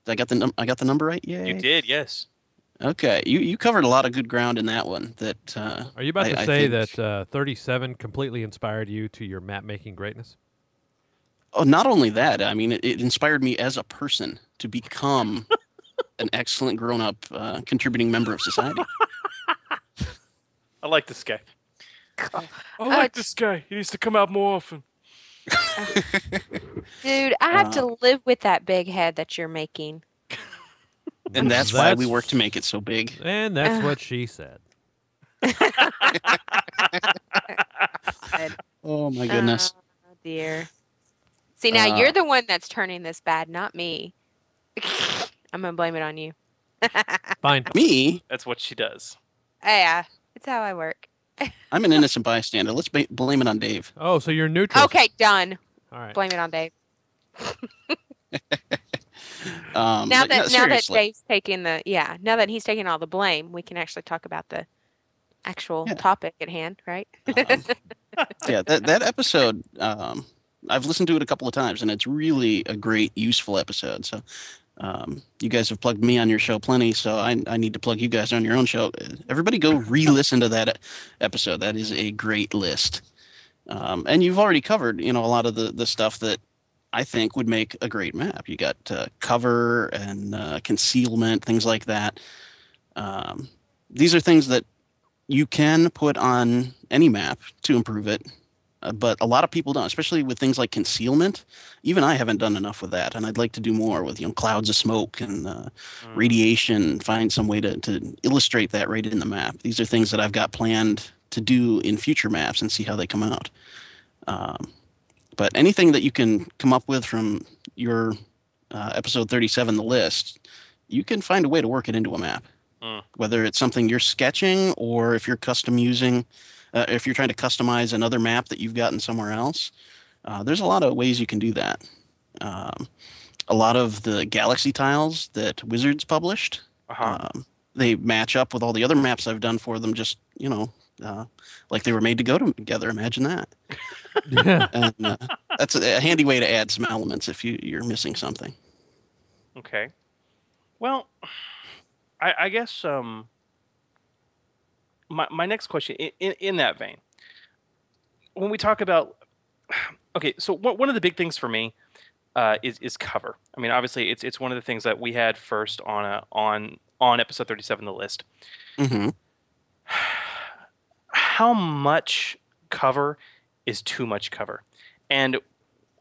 I got the num- I got the number right. Yeah. you did yes Okay, you you covered a lot of good ground in that one. That uh, Are you about I- to say think- that uh, 37 completely inspired you to your map making greatness? Oh, not only that. I mean, it, it inspired me as a person to become [LAUGHS] an excellent grown-up, uh, contributing member of society. [LAUGHS] I like this guy. I Uh, like this guy. He needs to come out more often. [LAUGHS] Dude, I have Uh, to live with that big head that you're making. [LAUGHS] and that's, why we work to make it so big. And that's what she said. [LAUGHS] Oh my goodness. Oh, dear. See, now Uh, you're the one that's turning this bad, not me. I'm going to blame it on you. Fine. Me? That's what she does. Yeah, it's how I work. [LAUGHS] I'm an innocent bystander. Let's ba- blame it on Dave. Oh, so you're neutral. Okay, done. All right. Blame it on Dave. [LAUGHS] Um, now that no, now that. Dave's taking the yeah, now that he's taking all the blame, we can actually talk about the actual topic at hand, right? yeah, that that episode, um, I've listened to it a couple of times, and it's really a great, useful episode. So, um, you guys have plugged me on your show plenty, so I I need to plug you guys on your own show. Everybody, go re-listen to that episode. That is a great list, um, and you've already covered, you know, a lot of the the stuff that I think would make a great map. You got uh, cover and uh, concealment, things like that. Um, these are things that you can put on any map to improve it, but a lot of people don't, especially with things like concealment. Even I haven't done enough with that, and I'd like to do more with you know clouds of smoke and uh, radiation. Find some way to to illustrate that right in the map. These are things that I've got planned to do in future maps and see how they come out. Um, but anything that you can come up with from your uh, episode 37, the list, you can find a way to work it into a map. Mm. Whether it's something you're sketching or if you're custom using, uh, if you're trying to customize another map that you've gotten somewhere else, uh, there's a lot of ways you can do that. Um, a lot of the galaxy tiles that Wizards published, Uh-huh. um, they match up with all the other maps I've done for them. Just you know, uh, like they were made to go together. Imagine that. [LAUGHS] and uh, that's a, a handy way to add some elements if you you're missing something. Okay. Well, I, I guess um, my my next question in, in, in that vein, when we talk about, okay, so one one of the big things for me uh, is is cover. I mean, obviously, it's it's one of the things that we had first on a on on episode thirty seven, the list. Mm-hmm. [SIGHS] How much cover is too much cover, and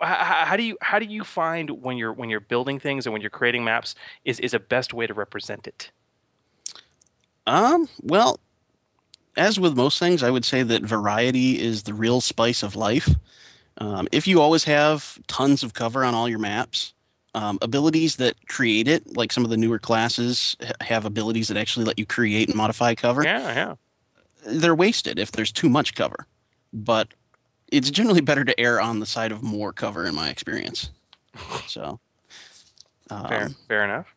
how, how do you how do you find when you're when you're building things and when you're creating maps is is a best way to represent it? Um. Well, as with most things, I would say that variety is the real spice of life. Um, if you always have tons of cover on all your maps, um, abilities that create it, like some of the newer classes have abilities that actually let you create and modify cover. Yeah, yeah. They're wasted if there's too much cover, but it's generally better to err on the side of more cover, in my experience. So, um, Fair, fair enough.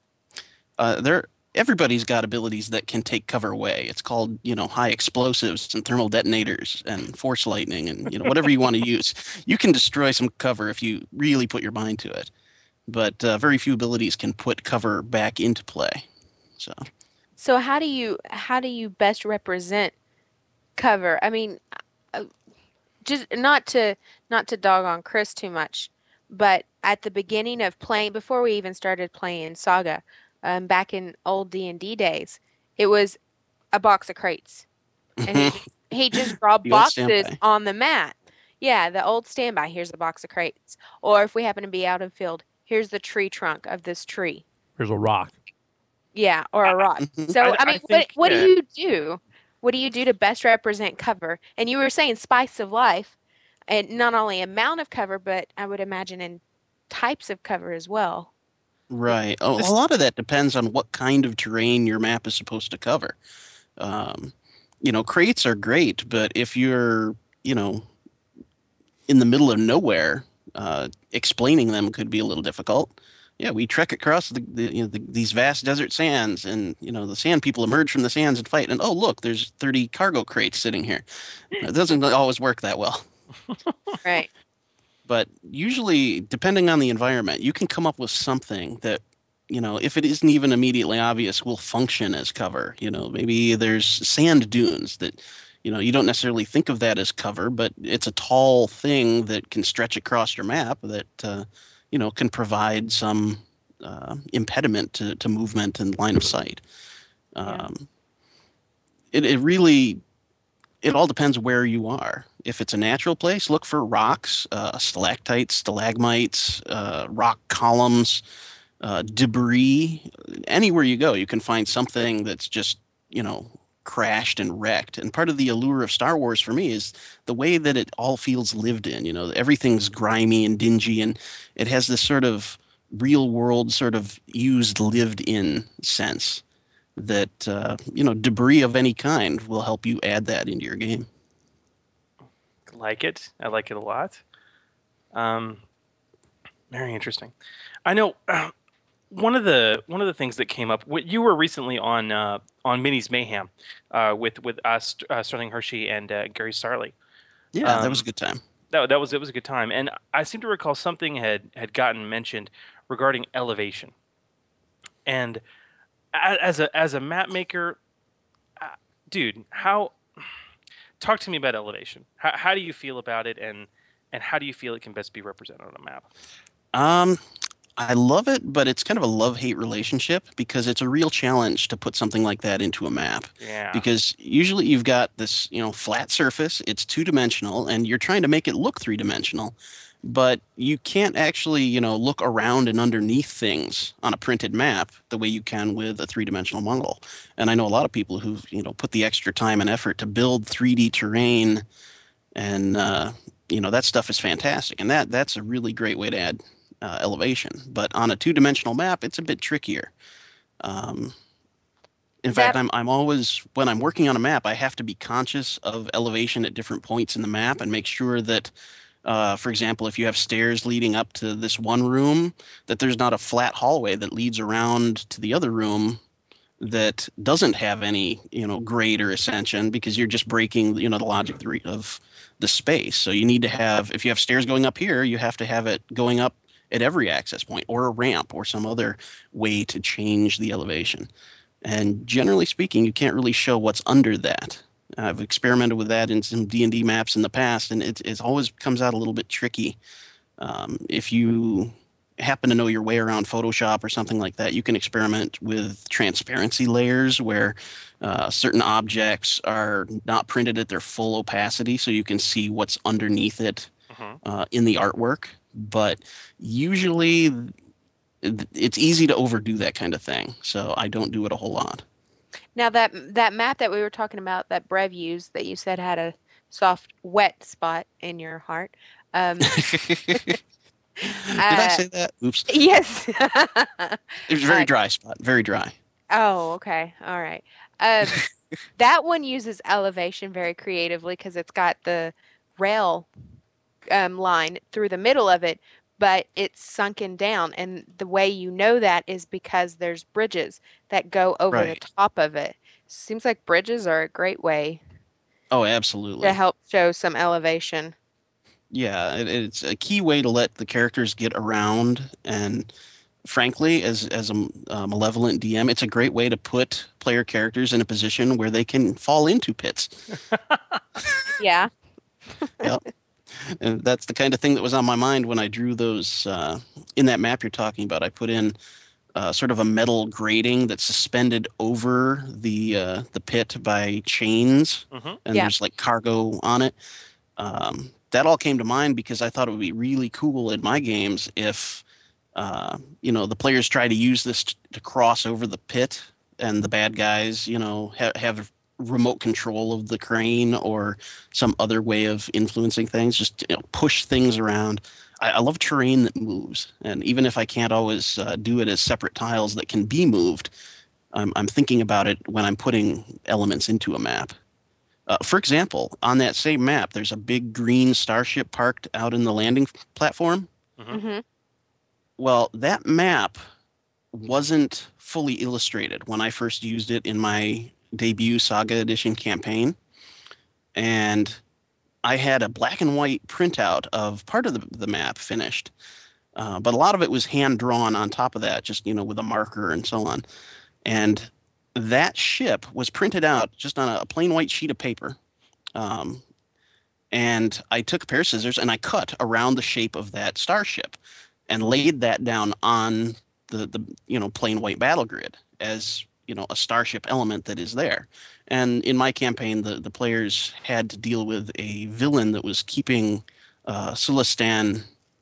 uh, there everybody's got abilities that can take cover away. It's called you know high explosives and thermal detonators and force lightning and you know whatever you want to use. You can destroy some cover if you really put your mind to it, but uh, very few abilities can put cover back into play. So So how do you how do you best represent cover? I mean, uh, just not to not to dog on Chris too much, but at the beginning of playing, before we even started playing Saga, um, back in old D and D days, it was a box of crates, and he [LAUGHS] just, he just draw boxes on the mat. Yeah, the old standby. Here's a box of crates, or if we happen to be out in field, here's the tree trunk of this tree. Here's a rock. Yeah, or a rock. So I- I, I mean, think, what what uh, do you do? What do you do to best represent cover? And you were saying spice of life, and not only amount of cover, but I would imagine in types of cover as well. Right, a, a lot of that depends on what kind of terrain your map is supposed to cover. Um, you know, crates are great, but if you're you know in the middle of nowhere, uh, explaining them could be a little difficult. Yeah, we trek across the, the, you know, the these vast desert sands, and you know the sand people emerge from the sands and fight. And oh, look, there's 30 cargo crates sitting here. It doesn't always work that well. Right. But usually, depending on the environment, you can come up with something that you know, if it isn't even immediately obvious, will function as cover. You know, maybe there's sand dunes that, you know, you don't necessarily think of that as cover, but it's a tall thing that can stretch across your map that, uh, you know, can provide some uh, impediment to, to movement and line of sight. Um, it, it really, it all depends where you are. If it's a natural place, look for rocks, uh, stalactites, stalagmites, uh, rock columns, uh, debris. Anywhere you go, you can find something that's just, you know, crashed and wrecked. And part of the allure of Star Wars for me is the way that it all feels lived in. You know, everything's grimy and dingy, and it has this sort of real world, sort of used, lived in sense. That uh, you know debris of any kind will help you add that into your game. Like it. I like it a lot. Um, very interesting. I know uh, [CLEARS THROAT] one of the one of the things that came up. wh- You were recently on uh, on Minnie's Mayhem uh, with with us, uh, Sterling Hershey and uh, Gary Sarli. Yeah, that was a Um, good time. That, that was it was a good time, and I seem to recall something had had gotten mentioned regarding elevation. And as a as a map maker, uh, dude, how talk to me about elevation. How how do you feel about it, and and how do you feel it can best be represented on a map? Um, I love it, but it's kind of a love hate relationship because it's a real challenge to put something like that into a map. Yeah. Because usually you've got this, you know, flat surface, it's two dimensional, and you're trying to make it look three dimensional, but you can't actually, you know, look around and underneath things on a printed map the way you can with a three dimensional model. And I know a lot of people who've, you know, put the extra time and effort to build 3D terrain and uh, you know that stuff is fantastic. And that that's a really great way to add uh, elevation. But on a two-dimensional map it's a bit trickier. Um, in fact I'm, I'm always when i'm working on a map i have to be conscious of elevation at different points in the map and make sure that uh, for example if you have stairs leading up to this one room that there's not a flat hallway that leads around to the other room that doesn't have any you know grade or ascension because you're just breaking you know the logic of the of the space. So you need to have if you have stairs going up here you have to have it going up at every access point or a ramp or some other way to change the elevation. And generally speaking you can't really show what's under that i've experimented with that in some d&d maps in the past and it, it always comes out a little bit tricky um, if you happen to know your way around Photoshop or something like that, you can experiment with transparency layers where uh, certain objects are not printed at their full opacity, so you can see what's underneath it uh, in the artwork. But usually, it's easy to overdo that kind of thing, so I don't do it a whole lot. Now that that map that we were talking about that Brev used that you said had a soft wet spot in your heart. Um, [LAUGHS] Did I say that? Oops. Yes. [LAUGHS] It was a very Uh, dry spot, very dry. Oh, okay. All right. Um, [LAUGHS] that one uses elevation very creatively because it's got the rail um, line through the middle of it, but it's sunken down. And the way you know that is because there's bridges that go over Right. the top of it. Seems like bridges are a great way Oh, absolutely. to help show some elevation. Yeah, it, it's a key way to let the characters get around, and frankly, as as a, a malevolent DM, it's a great way to put player characters in a position where they can fall into pits. [LAUGHS] Yeah. [LAUGHS] yep. And that's the kind of thing that was on my mind when I drew those uh, in that map you're talking about. I put in uh, sort of a metal grating that's suspended over the uh, the pit by chains, Mhm. and Yeah. there's like cargo on it. Um, that all came to mind because I thought it would be really cool in my games if uh, you know the players try to use this t- to cross over the pit, and the bad guys, you know, ha- have remote control of the crane or some other way of influencing things. Just you know, push things around. I, I love terrain that moves, and even if I can't always uh, do it as separate tiles that can be moved, I'm, I'm thinking about it when I'm putting elements into a map. Uh, for example, on that same map, there's a big green starship parked out in the landing platform. Mm-hmm. Well, that map wasn't fully illustrated when I first used it in my debut Saga Edition campaign. And I had a black and white printout of part of the, the map finished. Uh, but a lot of it was hand drawn on top of that, just, you know, with a marker and so on. And that ship was printed out just on a plain white sheet of paper. Um, and I took a pair of scissors and I cut around the shape of that starship and laid that down on the, the you know plain white battle grid as you know a starship element that is there. And in my campaign, the, the players had to deal with a villain that was keeping uh,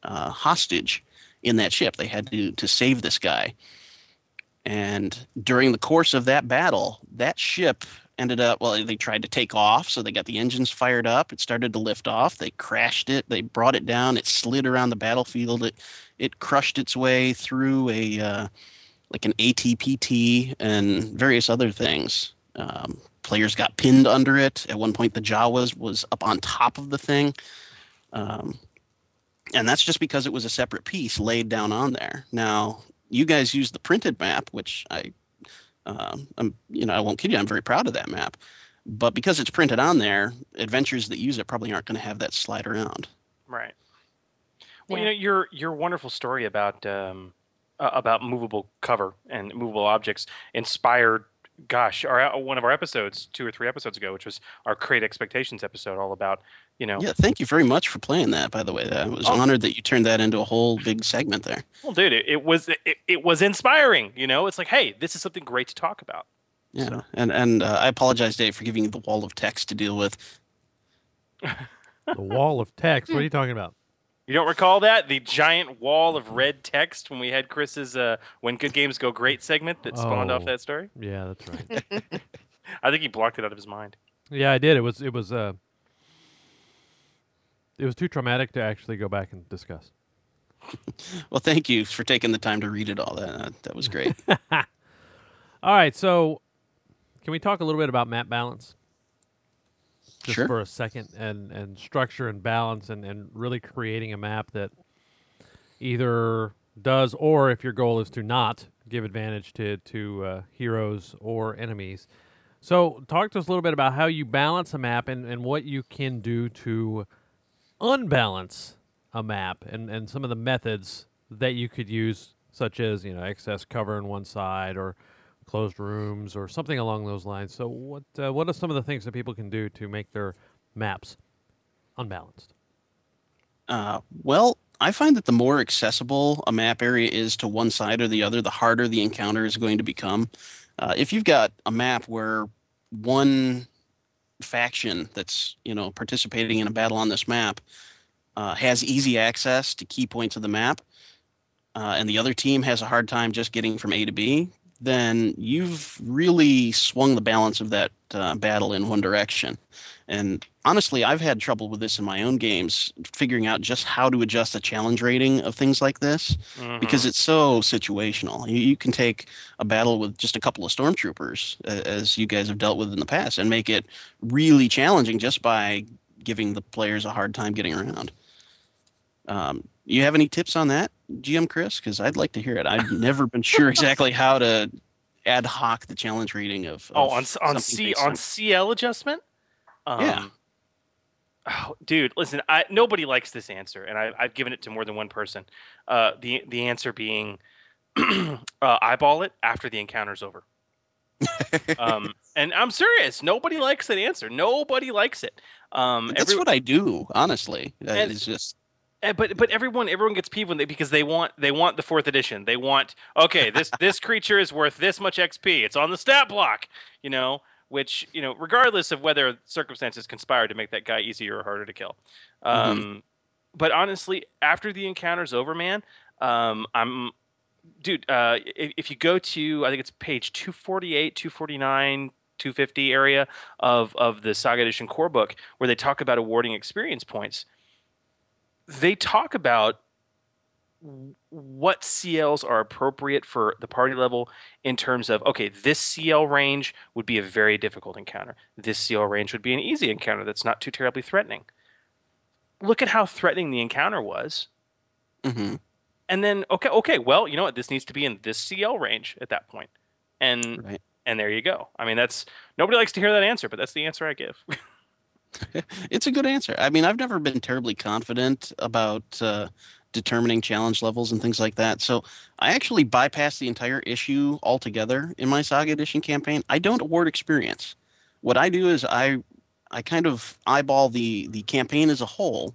uh, hostage in that ship. They had to to save this guy. And during the course of that battle, that ship ended up well they tried to take off so they got the engines fired up it started to lift off they crashed it they brought it down it slid around the battlefield it it crushed its way through a uh, like an AT-PT and various other things. Um, players got pinned under it. At one point, the Jawas was up on top of the thing. Um, and that's just because it was a separate piece laid down on there. Now, you guys use the printed map, which I, um, I'm, you know, I won't kid you, I'm very proud of that map. But because it's printed on there, adventures that use it probably aren't going to have that slide around. Right. Well, you know your your wonderful story about um, uh, about movable cover and movable objects inspired. Gosh, our one of our episodes, two or three episodes ago, which was our Create Expectations episode, all about you know. Yeah, thank you very much for playing that. By the way, I was Oh. honored that you turned that into a whole big segment there. Well, dude, it, it was it, it was inspiring. You know, it's like, hey, this is something great to talk about. Yeah, and and uh, I apologize, Dave, for giving you the wall of text to deal with. [LAUGHS] The wall of text. What are you talking about? You don't recall that the giant wall of red text when we had Chris's uh, "When Good Games Go Great" segment that spawned off Oh, that story? Yeah, that's right. [LAUGHS] I think he blocked it out of his mind. yeah, I did. It was it was uh it was too traumatic to actually go back and discuss. [LAUGHS] Well, thank you for taking the time to read it all. That uh, that was great. [LAUGHS] All right, so can we talk a little bit about map balance? Just Sure. for a second and and structure and balance and and really creating a map that either does or if your goal is to not give advantage to to uh, heroes or enemies. So talk to us a little bit about how you balance a map and, and what you can do to unbalance a map and, and some of the methods that you could use, such as you know excess cover on one side or closed rooms or something along those lines. So what uh, what are some of the things that people can do to make their maps unbalanced? Uh, well, I find that the more accessible a map area is to one side or the other, the harder the encounter is going to become. Uh, if you've got a map where one faction that's you know participating in a battle on this map uh, has easy access to key points of the map, uh, and the other team has a hard time just getting from A to B, then you've really swung the balance of that uh, battle in one direction. And honestly, I've had trouble with this in my own games, figuring out just how to adjust the challenge rating of things like this because Mhm. it's so situational. You, you can take a battle with just a couple of stormtroopers, a- as you guys have dealt with in the past, and make it really challenging just by giving the players a hard time getting around. Um, you have any tips on that, GM Chris? Because I'd like to hear it. I've never been sure [LAUGHS] exactly how to ad hoc the challenge rating of. Oh, on on C on CL adjustment. Um, Yeah. Oh, dude, listen. I nobody likes this answer, and I, I've given it to more than one person. Uh, the the answer being, [CLEARS THROAT] uh, eyeball it after the encounter's over. um, [LAUGHS] and I'm serious. Nobody likes that answer. Nobody likes it. Um, That's every- what I do, honestly. It's just but but everyone everyone gets peeved when they because they want they want the fourth edition. They want okay this [LAUGHS] this creature is worth this much XP. It's on the stat block, you know. Which you know, regardless of whether circumstances conspire to make that guy easier or harder to kill. Um, But honestly, after the encounter's over, man, um, I'm dude. Uh, if, if you go to I think it's page two forty eight, two forty nine. 250 area of of the Saga Edition core book where they talk about awarding experience points they talk about what CLs are appropriate for the party level in terms of okay, this CL range would be a very difficult encounter. This CL range would be an easy encounter that's not too terribly threatening. Look at how threatening the encounter was. mhm. And then okay, okay, well, you know what? This needs to be in this CL range at that point. And and there you go. I mean, that's nobody likes to hear that answer, but that's the answer I give. [LAUGHS] [LAUGHS] it's a good answer. I mean, I've never been terribly confident about uh, determining challenge levels and things like that. So I actually bypass the entire issue altogether in my Saga Edition campaign. I don't award experience. What I do is I I kind of eyeball the the campaign as a whole,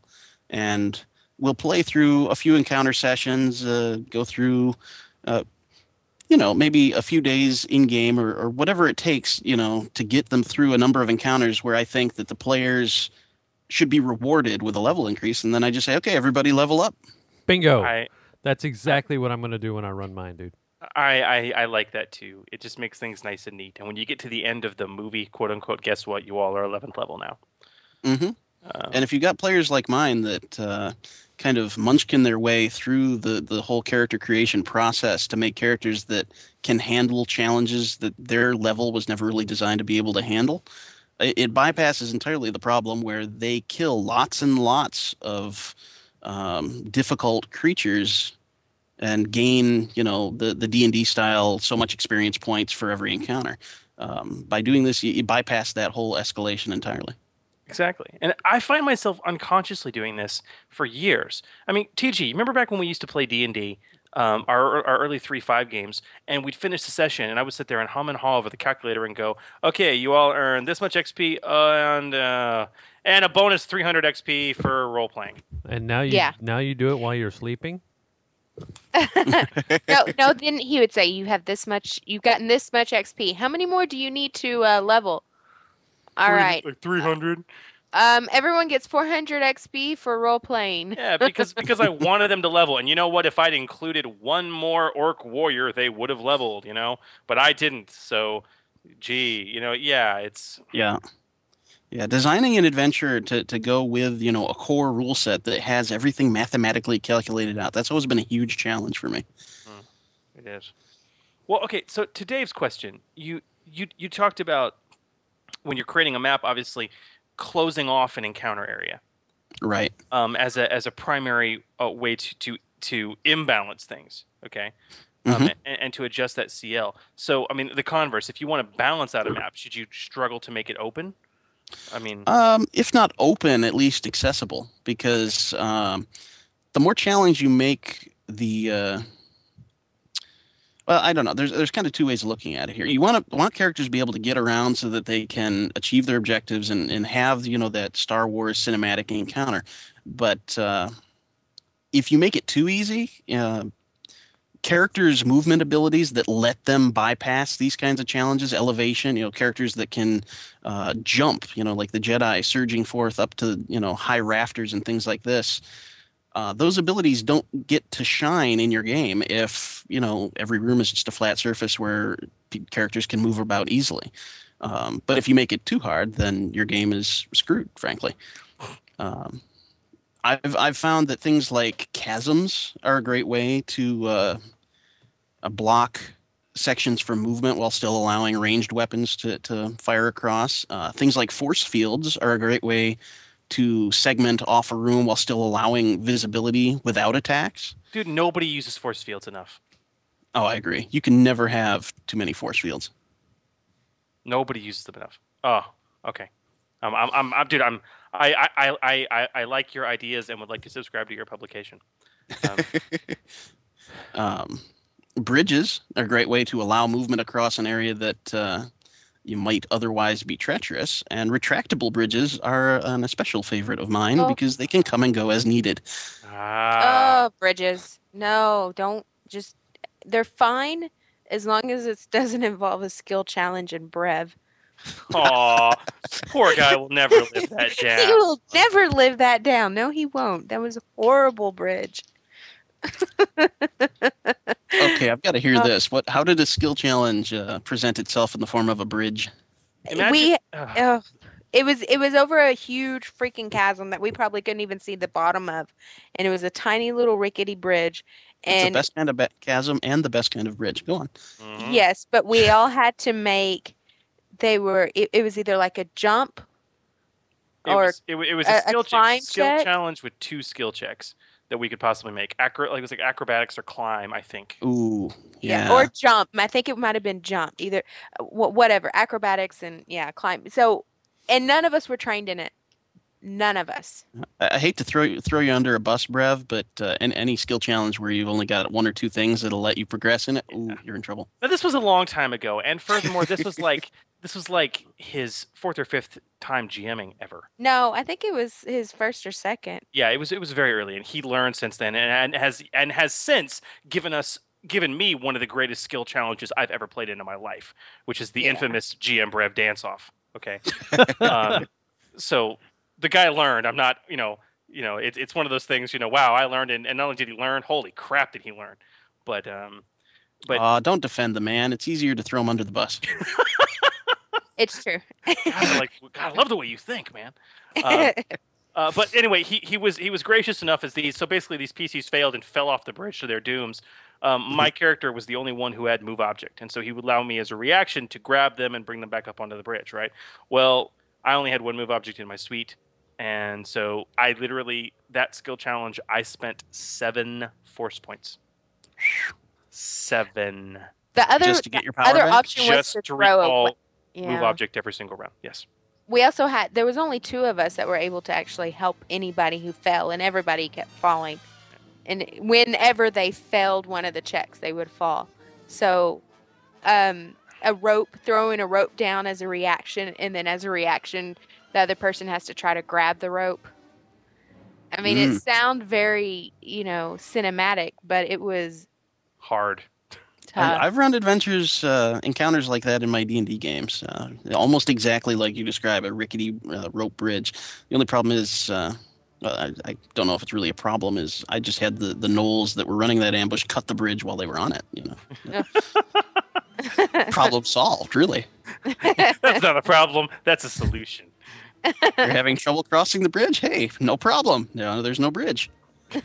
and we'll play through a few encounter sessions, uh, go through. Uh, you know, maybe a few days in game or, or whatever it takes, you know, to get them through a number of encounters where I think that the players should be rewarded with a level increase. And then I just say, okay, everybody level up. Bingo. I- That's exactly what I'm going to do when I run mine, dude. I, I I like that too. It just makes things nice and neat. And when you get to the end of the movie, quote unquote, guess what? You all are 11th level now. mm-hmm. Um, and if you got players like mine that, uh, kind of munchkin their way through the the whole character creation process to make characters that can handle challenges that their level was never really designed to be able to handle. It, it bypasses entirely the problem where they kill lots and lots of um, difficult creatures and gain you know the the D and D style so much experience points for every encounter. Um, by doing this, you, you bypass that whole escalation entirely. Exactly. And I find myself unconsciously doing this for years. I mean, TG, remember back when we used to play D&D, um, our, our early 3-5 games, and we'd finish the session, and I would sit there and hum and haw over the calculator and go, okay, you all earn this much XP and uh, and a bonus 300 XP for role-playing. And now you Yeah. now you do it while you're sleeping. [LAUGHS] no, no. Then he would say, "You have this much. You've gotten this much XP. How many more do you need to uh, level?" All right. Like 300. Um, everyone gets 400 XP for role playing. Yeah, because [LAUGHS] because I wanted them to level, and you know what? If I'd included one more orc warrior, they would have leveled. You know, but I didn't. So, gee, you know, yeah, it's Yeah. Yeah, designing an adventure to, to go with, you know, a core rule set that has everything mathematically calculated out. That's always been a huge challenge for me. It is. Well, okay. So to Dave's question, you you you talked about when you're creating a map, obviously closing off an encounter area Right. um, as a as a primary uh, way to to to imbalance things. Okay. Um, Mhm. and, and to adjust that CL. So, I mean, the converse, if you want to balance out a map, should you struggle to make it open? I mean, Um, if not open, at least accessible, because um, the more challenge you make the uh, well, I don't know. There's there's kind of two ways of looking at it here. You want to want characters to be able to get around so that they can achieve their objectives and, and have you know that Star Wars cinematic encounter. But uh, if you make it too easy, uh, characters' movement abilities that let them bypass these kinds of challenges, elevation, you know, characters that can uh, jump, you know, like the Jedi surging forth up to you know high rafters and things like this. Uh, those abilities don't get to shine in your game if you know every room is just a flat surface where characters can move about easily. Um, but if you make it too hard, then your game is screwed, frankly. Um, I've I've found that things like chasms are a great way to uh, block sections for movement while still allowing ranged weapons to, to fire across. Uh, things like force fields are a great way to segment off a room while still allowing visibility without attacks. dude, nobody uses force fields enough. Oh, I agree. You can never have too many force fields. Nobody uses them enough. Oh, okay. Um, I'm, I'm, I'm, dude, I'm, I, I, I, I, I like your ideas and would like to subscribe to your publication. Um, [LAUGHS] Um, bridges are a great way to allow movement across an area that uh, you might otherwise be treacherous. And retractable bridges are an especial favorite of mine Oh. because they can come and go as needed. Ah. Oh, bridges. No, don't just. They're fine as long as it doesn't involve a skill challenge in Brev. Aw, poor guy will never live that down. [LAUGHS] He will never live that down. No, he won't. That was a horrible bridge. Okay, I've got to hear Uh, this. What? How did a skill challenge uh, present itself in the form of a bridge? we ugh, it was it was over a huge freaking chasm that we probably couldn't even see the bottom of and it was a tiny little rickety bridge It's and the best kind of be- chasm and the best kind of bridge. Go on. Mm-hmm. yes but we all had to make they were it, it was either like a jump It or was, it, it was a- a a skill, climb check, skill check? challenge with two skill checks that we could possibly make. Acro- like it was like acrobatics or climb, I think. Ooh, yeah. or jump i think it might have been jump either uh, wh- whatever acrobatics and yeah climb so and none of us were trained in it none of us I I hate to throw you throw you under a bus, Brev, but uh, in any skill challenge where you've only got one or two things that'll let you progress in it, ooh, you're in trouble. Now this was a long time ago, and furthermore, this was like this was like his fourth or fifth time GMing ever. no i think it was his first or second Yeah, it was it was very early, and he learned since then, and, and has and has since given us given me one of the greatest skill challenges I've ever played in in my life, which is the Yeah. infamous GM Brev dance off. Okay, [LAUGHS] um, so the guy learned. I'm not, you know, you know, it's it's one of those things. You know, wow, I learned, and, and not only did he learn, holy crap, did he learn? But um, but Aw, don't defend the man. It's easier to throw him under the bus. [LAUGHS] it's true God, I like [LAUGHS] God, I love the way you think, man. Um, Uh, but anyway, he, he was he was gracious enough as these so basically these PCs failed and fell off the bridge to their dooms. Um, my character was the only one who had move object, and so he would allow me as a reaction to grab them and bring them back up onto the bridge. Right. Well, I only had one move object in my suite, and so I literally that skill challenge I spent seven force points. Seven. The other Just to get your the power other back? option was Just to to throw a recall wa- move object every single round. Yes. We also had there was only two of us that were able to actually help anybody who fell, and everybody kept falling. And whenever they failed one of the checks, they would fall. So, um, a rope, throwing a rope down as a reaction, and then as a reaction, the other person has to try to grab the rope. I mean, it Mm. sound very, you know, cinematic, but it was Hard. Tough. I, I've run adventures, uh, encounters like that in my D and D games, uh, almost exactly like you describe a rickety uh, rope bridge. The only problem is, uh, I, I don't know if it's really a problem. Is I just had the the gnolls that were running that ambush cut the bridge while they were on it. You know, [LAUGHS] problem solved. Really, [LAUGHS] That's not a problem. That's a solution. you're having trouble crossing the bridge. Hey, no problem. No, there's no bridge. [LAUGHS]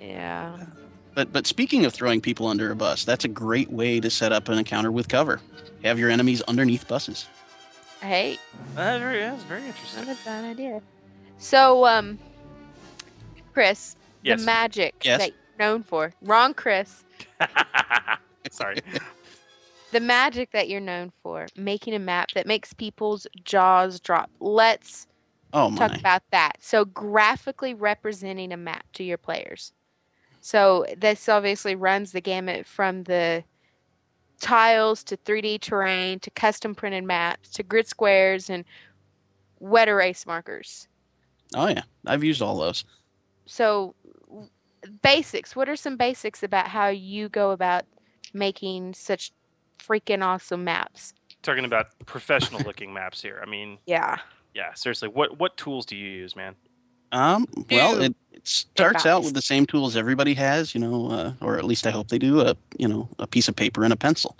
yeah. But but speaking of throwing people under a bus, that's a great way to set up an encounter with cover. Have your enemies underneath buses. Hey, That's very, that's very interesting. That's a bad idea. So, um, Chris, Yes. the magic Yes. that you're known for. Wrong, Chris. [LAUGHS] Sorry. [LAUGHS] The magic that you're known for, making a map that makes people's jaws drop. Let's Oh talk about that. So, graphically representing a map to your players. So, this obviously runs the gamut from the tiles to 3D terrain to custom printed maps to grid squares and wet erase markers. Oh yeah, I've used all those. So, basics. What are some basics about how you go about making such freaking awesome maps? Talking about professional looking maps here. I mean, [LAUGHS] Yeah. yeah, seriously. What what tools do you use, man? Um, well, it, it starts out with the same tools everybody has, you know, uh, or at least I hope they do. A you know, a piece of paper and a pencil.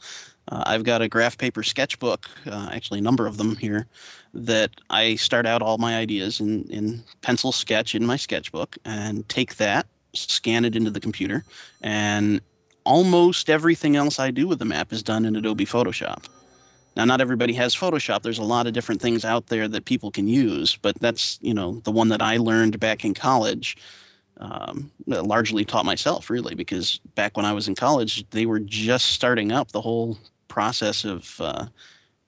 Uh, I've got a graph paper sketchbook, uh, actually a number of them here, that I start out all my ideas in in pencil sketch in my sketchbook, and take that, scan it into the computer, and almost everything else I do with the map is done in Adobe Photoshop. Now, not everybody has Photoshop. There's a lot of different things out there that people can use, but that's you know the one that I learned back in college. Um, largely taught myself, really, because back when I was in college, they were just starting up the whole process of uh,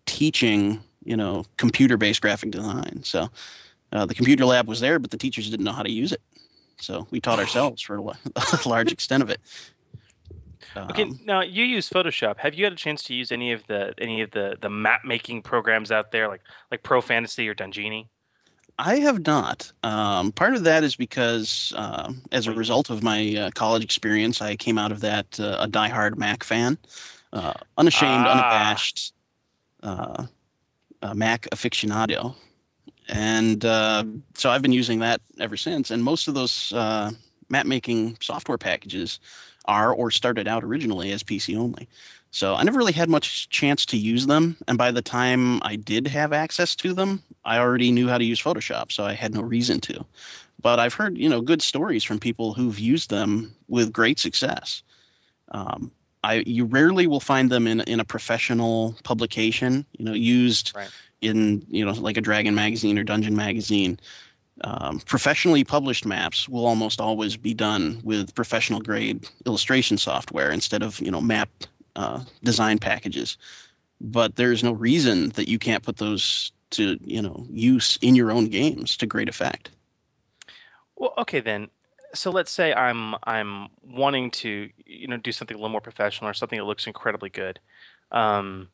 teaching, you know, computer-based graphic design. So uh, the computer lab was there, but the teachers didn't know how to use it. So we taught [SIGHS] ourselves for [LAUGHS] a large extent of it. Okay, Um, now you use Photoshop. Have you had a chance to use any of the any of the the map making programs out there, like like Pro Fantasy or Dundjinni? I have not. Um, part of that is because, uh, as a result of my uh, college experience, I came out of that uh, a diehard Mac fan, uh, unashamed, Ah. unabashed uh, uh, Mac aficionado, and uh, so I've been using that ever since. And most of those uh, map making software packages are or started out originally as PC only. So I never really had much chance to use them. And by the time I did have access to them, I already knew how to use Photoshop, so I had no reason to. But I've heard, you know, good stories from people who've used them with great success. Um, I you rarely will find them in in a professional publication, you know, used Right. in you know like a Dragon magazine or Dungeon magazine. Um, professionally published maps will almost always be done with professional grade illustration software instead of you know map uh, design packages. But there's no reason that you can't put those to you know use in your own games to great effect. Well, okay then. So let's say I'm I'm wanting to you know do something a little more professional or something that looks incredibly good. Um,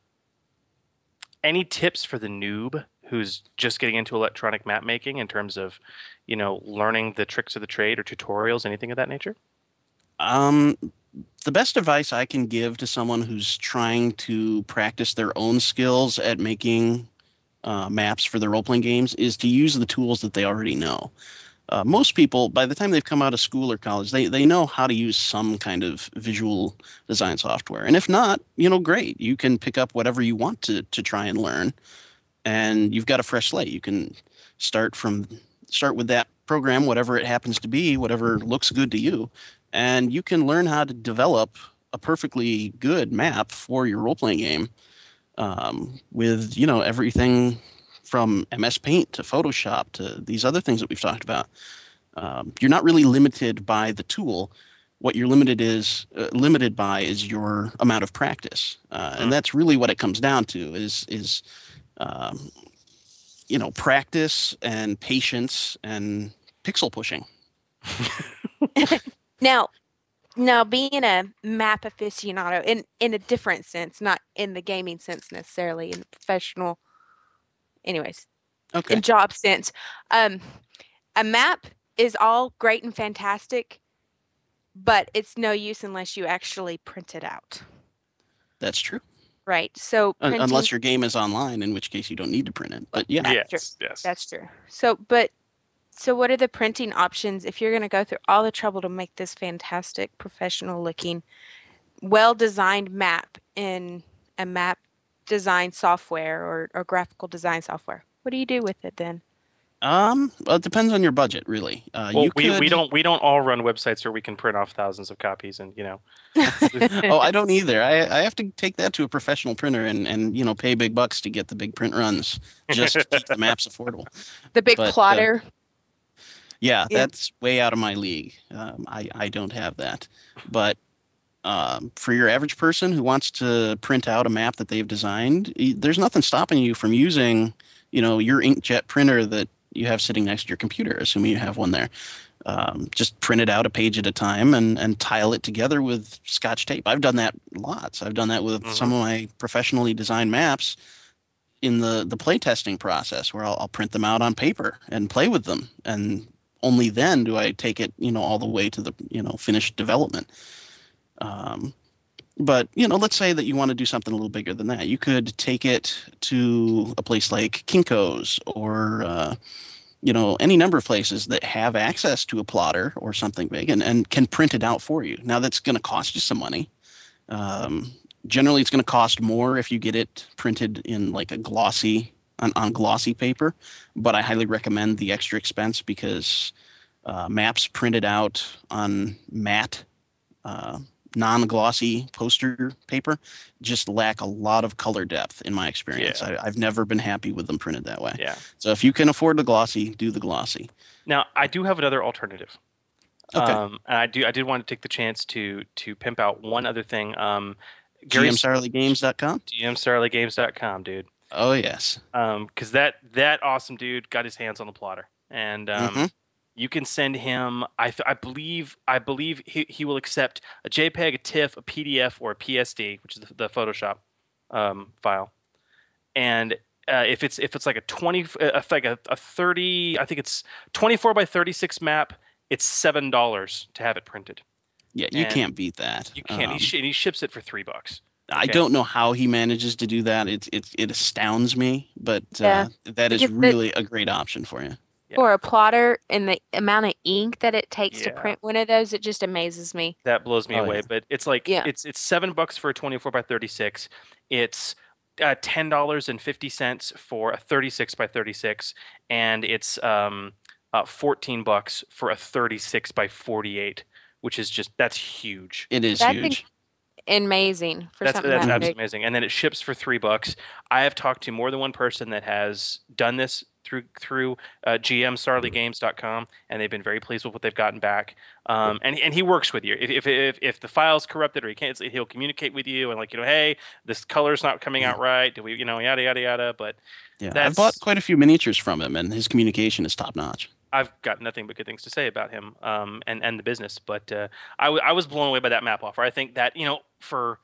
any tips for the noob who's just getting into electronic map making in terms of you know learning the tricks of the trade or tutorials, anything of that nature? Um, the best advice I can give to someone who's trying to practice their own skills at making uh, maps for their role playing games is to use the tools that they already know. Uh, most people, by the time they've come out of school or college, they, they know how to use some kind of visual design software. And if not, you know, great. You can pick up whatever you want to, to try and learn. And you've got a fresh slate. You can start from start with that program, whatever it happens to be, whatever looks good to you, and you can learn how to develop a perfectly good map for your role playing game um, with you know everything from MS Paint to Photoshop to these other things that we've talked about. Um, you're not really limited by the tool. What you're limited is uh, limited by is your amount of practice, uh, and that's really what it comes down to. Is is um, you know practice and patience and pixel pushing. [LAUGHS] Now, now being a map aficionado in in a different sense, not in the gaming sense necessarily, in the professional, anyways, Okay. in job sense, um, a map is all great and fantastic, but it's no use unless you actually print it out, That's true. Right? So Un- printing, unless your game is online, in which case you don't need to print it. But yeah, That's true. That's true. So, but so what are the printing options if you're going to go through all the trouble to make this fantastic, professional looking, well designed map in a map design software or, or graphical design software? What do you do with it then? Um, well, it depends on your budget, really. Uh, Well, you we, we don't we don't all run websites where we can print off thousands of copies and you know. [LAUGHS] oh, I don't either. I, I have to take that to a professional printer and, and you know pay big bucks to get the big print runs just to keep the [LAUGHS] maps affordable. The big But, uh, plotter. Yeah, Yeah. that's way out of my league. Um, I I don't have that, but um, for your average person who wants to print out a map that they've designed, there's nothing stopping you from using, you know, your inkjet printer that you have sitting next to your computer, assuming you have one there. Um, just print it out a page at a time and and tile it together with Scotch tape. I've done that lots. I've done that with some of my professionally designed maps in the the play testing process where I'll, I'll print them out on paper and play with them and only then do I take it you know all the way to the you know finished development um, but you know let's say that you want to do something a little bigger than that. You could take it to a place like Kinko's or uh, you know any number of places that have access to a plotter or something big and, and can print it out for you. Now that's going to cost you some money. Um, generally it's going to cost more if you get it printed in like a glossy on, on glossy paper but i highly recommend the extra expense because uh, maps printed out on matte uh, non-glossy poster paper just lack a lot of color depth in my experience I, i've never been happy with them printed that way Yeah. so if you can afford the glossy do the glossy Now, I do have another alternative. Okay. Um, and I do I did want to take the chance to to pimp out one other thing. Um, gmsarleygames.com GMStarleyGames.com, dude. oh yes Um, because that that awesome dude got his hands on the plotter, and um, Mhm. You can send him. I th- I believe I believe he, he will accept a JPEG, a TIFF, a PDF, or a PSD, which is the, the Photoshop um, file. And uh, if it's if it's like a twenty, uh, if like a, a thirty, I think it's twenty four by thirty six map. It's seven dollars to have it printed. yeah you And can't beat that You can't. Um, he, sh- and he ships it for three bucks. I Okay. don't know how he manages to do that. It it, it astounds me, but uh, Yeah. that is Because the- really a great option for you. For a plotter and the amount of ink that it takes to print one of those, it just amazes me. That blows me Oh, away. yeah. But it's like Yeah. it's it's seven bucks for a twenty four by thirty six. It's uh, ten dollars and fifty cents for a thirty six by thirty six, and it's um, uh, fourteen bucks for a thirty six by forty eight, which is just that's huge. It is That's huge. Amazing for That's something that's that absolutely amazing. And then it ships for three bucks. I have talked to more than one person that has done this through through uh, gmsarleygames.com, and they've been very pleased with what they've gotten back. Um, and and he works with you. If if if, if the file's corrupted or he can't, he'll communicate with you and like you know, hey, this color's not coming out right. Do we you know yada yada yada? But Yeah, I've bought quite a few miniatures from him, and his communication is top notch. I've got nothing but good things to say about him um, and and the business. But uh, I, w- I was blown away by that map offer. I think that you know for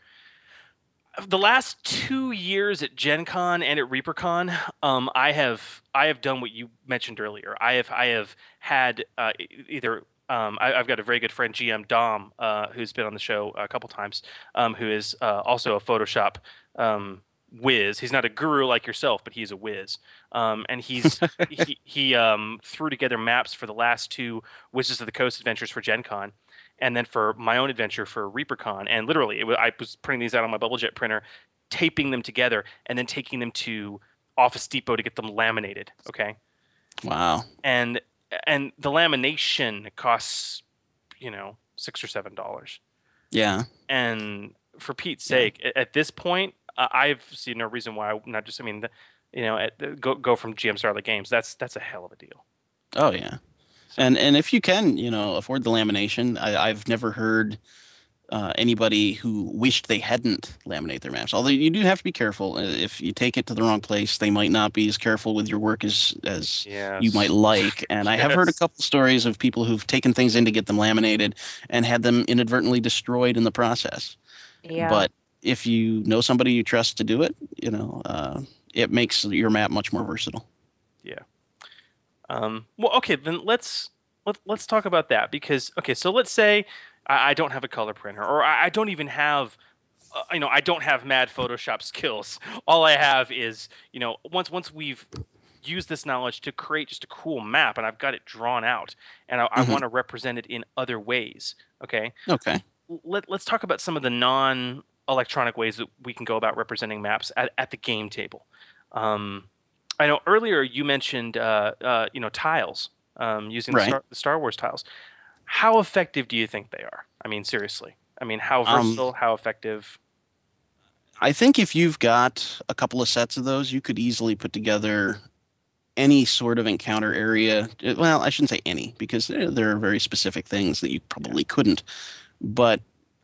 the last two years at Gen Con and at ReaperCon, um, I have I have done what you mentioned earlier. I have I have had uh, either um, I, I've got a very good friend GM Dom uh, who's been on the show a couple times, um, who is uh, also a Photoshop um, whiz. He's not a guru like yourself, but he's a whiz. Um, and he's [LAUGHS] he, he um, threw together maps for the last two Wizards of the Coast adventures for Gen Con and then for my own adventure for ReaperCon. And literally, it, wa- I was printing these out on my BubbleJet printer, taping them together, and then taking them to Office Depot to get them laminated. Okay, Wow. and and the lamination costs, you know, six or seven dollars. Yeah. And for Pete's sake, a- at this point, uh, I've seen no reason why I not just. I mean, the, you know, at, the- go go from GM Starlight Games. That's that's a hell of a deal. Oh yeah. And and if you can, you know, afford the lamination, I, I've never heard uh, anybody who wished they hadn't laminate their maps. Although you do have to be careful. Uh, If you take it to the wrong place, they might not be as careful with your work as as you might like. And I have heard a couple stories of people who've taken things in to get them laminated and had them inadvertently destroyed in the process. Yeah. But if you know somebody you trust to do it, you know, uh, it makes your map much more versatile. Yeah. Um, well, okay, then let's let, let's talk about that because okay, so let's say I, I don't have a color printer, or I, I don't even have, uh, you know, I don't have mad Photoshop [LAUGHS] skills. All I have is, you know, once once we've used this knowledge to create just a cool map, and I've got it drawn out, and I, I Mhm. want to represent it in other ways. Okay. Okay. Let, let's talk about some of the non electronic ways that we can go about representing maps at, at the game table. Um, I know earlier you mentioned uh, uh, you know tiles um, using the, Star, the Star Wars tiles. How effective do you think they are? I mean, seriously. I mean, how Um, versatile? how effective? I think if you've got a couple of sets of those, you could easily put together any sort of encounter area. Uh, Well, I shouldn't say any because there, there are very specific things that you probably couldn't. But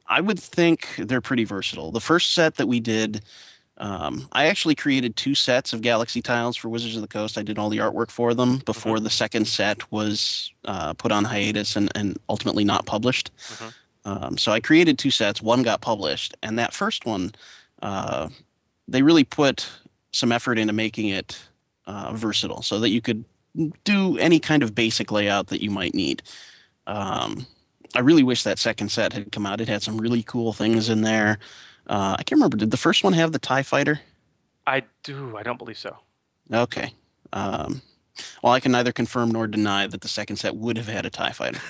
I would think they're pretty versatile. The first set that we did, um, I actually created two sets of galaxy tiles for Wizards of the Coast. I did all the artwork for them before the second set was uh, put on hiatus and, and ultimately not published. Um, so I created two sets. One got published, and that first one, uh, they really put some effort into making it uh, versatile, so that you could do any kind of basic layout that you might need. Um, I really wish that second set had come out. It had some really cool things in there. Uh, I can't remember. Did the first one have the Tie Fighter? I do. I don't believe so. Okay. Um, well, I can neither confirm nor deny that the second set would have had a Tie Fighter.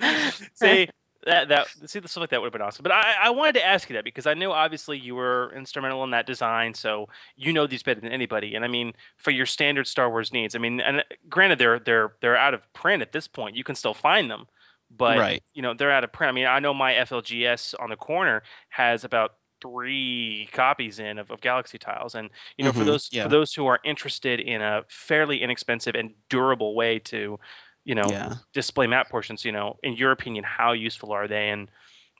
[LAUGHS] see that that see the stuff like that would have been awesome. But I, I wanted to ask you that because I know obviously you were instrumental in that design, so you know these better than anybody. And I mean, for your standard Star Wars needs, I mean, and uh, granted they're they're they're out of print at this point. You can still find them, but Right. you know they're out of print. I mean, I know my FLGS on the corner has about three copies in of, of Galaxy tiles, and you know for Mhm, those yeah. for those who are interested in a fairly inexpensive and durable way to you know Yeah. display map portions you know in your opinion how useful are they and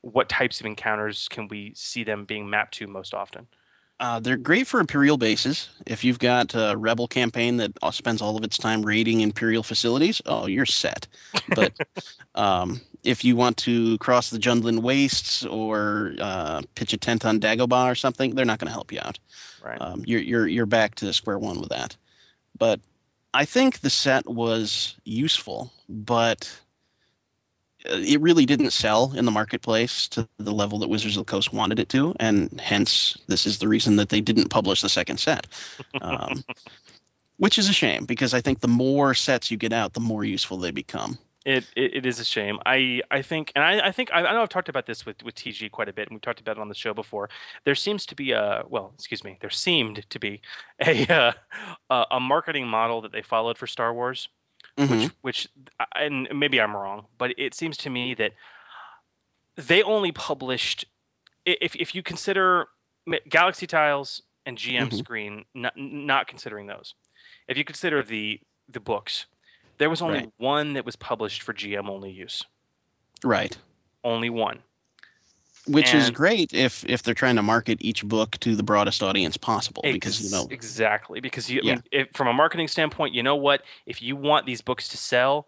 what types of encounters can we see them being mapped to most often Uh, they're great for Imperial bases. If you've got a Rebel campaign that uh, spends all of its time raiding Imperial facilities, oh, you're set. But [LAUGHS] um, if you want to cross the Jundland Wastes or uh, pitch a tent on Dagobah or something, they're not going to help you out. Right. Um, you're you're you're back to square one with that. But I think the set was useful, but it really didn't sell in the marketplace to the level that Wizards of the Coast wanted it to, and hence this is the reason that they didn't publish the second set. Um, [LAUGHS] which is a shame because I think the more sets you get out, the more useful they become. It, it it is a shame. I I think, and I I think I, I know I've talked about this with with TG quite a bit, and we've talked about it on the show before. There seems to be a well, excuse me, there seemed to be a [LAUGHS] uh, a, a marketing model that they followed for Star Wars, which Mhm. which and maybe I'm wrong, but it seems to me that they only published if if you consider Galaxy Tiles and GM Mhm. Screen, not not considering those, if you consider the the books, there was only Right. one that was published for GM only use. Right. Only one. Which is great if if they're trying to market each book to the broadest audience possible because you know exactly because you I mean, if, from a marketing standpoint, you know what? If you want these books to sell,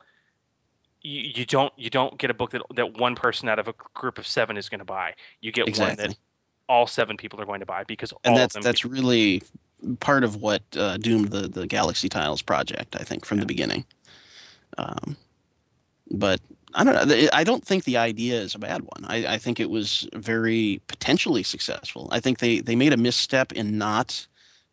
you, you don't you don't get a book that that one person out of a group of seven is going to buy. You get one that all seven people are going to buy because and all that's that's really part of what uh, doomed the the Galaxy Tiles project. I think from the beginning. Um, but I don't know. I don't think the idea is a bad one. I, I think it was very potentially successful. I think they they made a misstep in not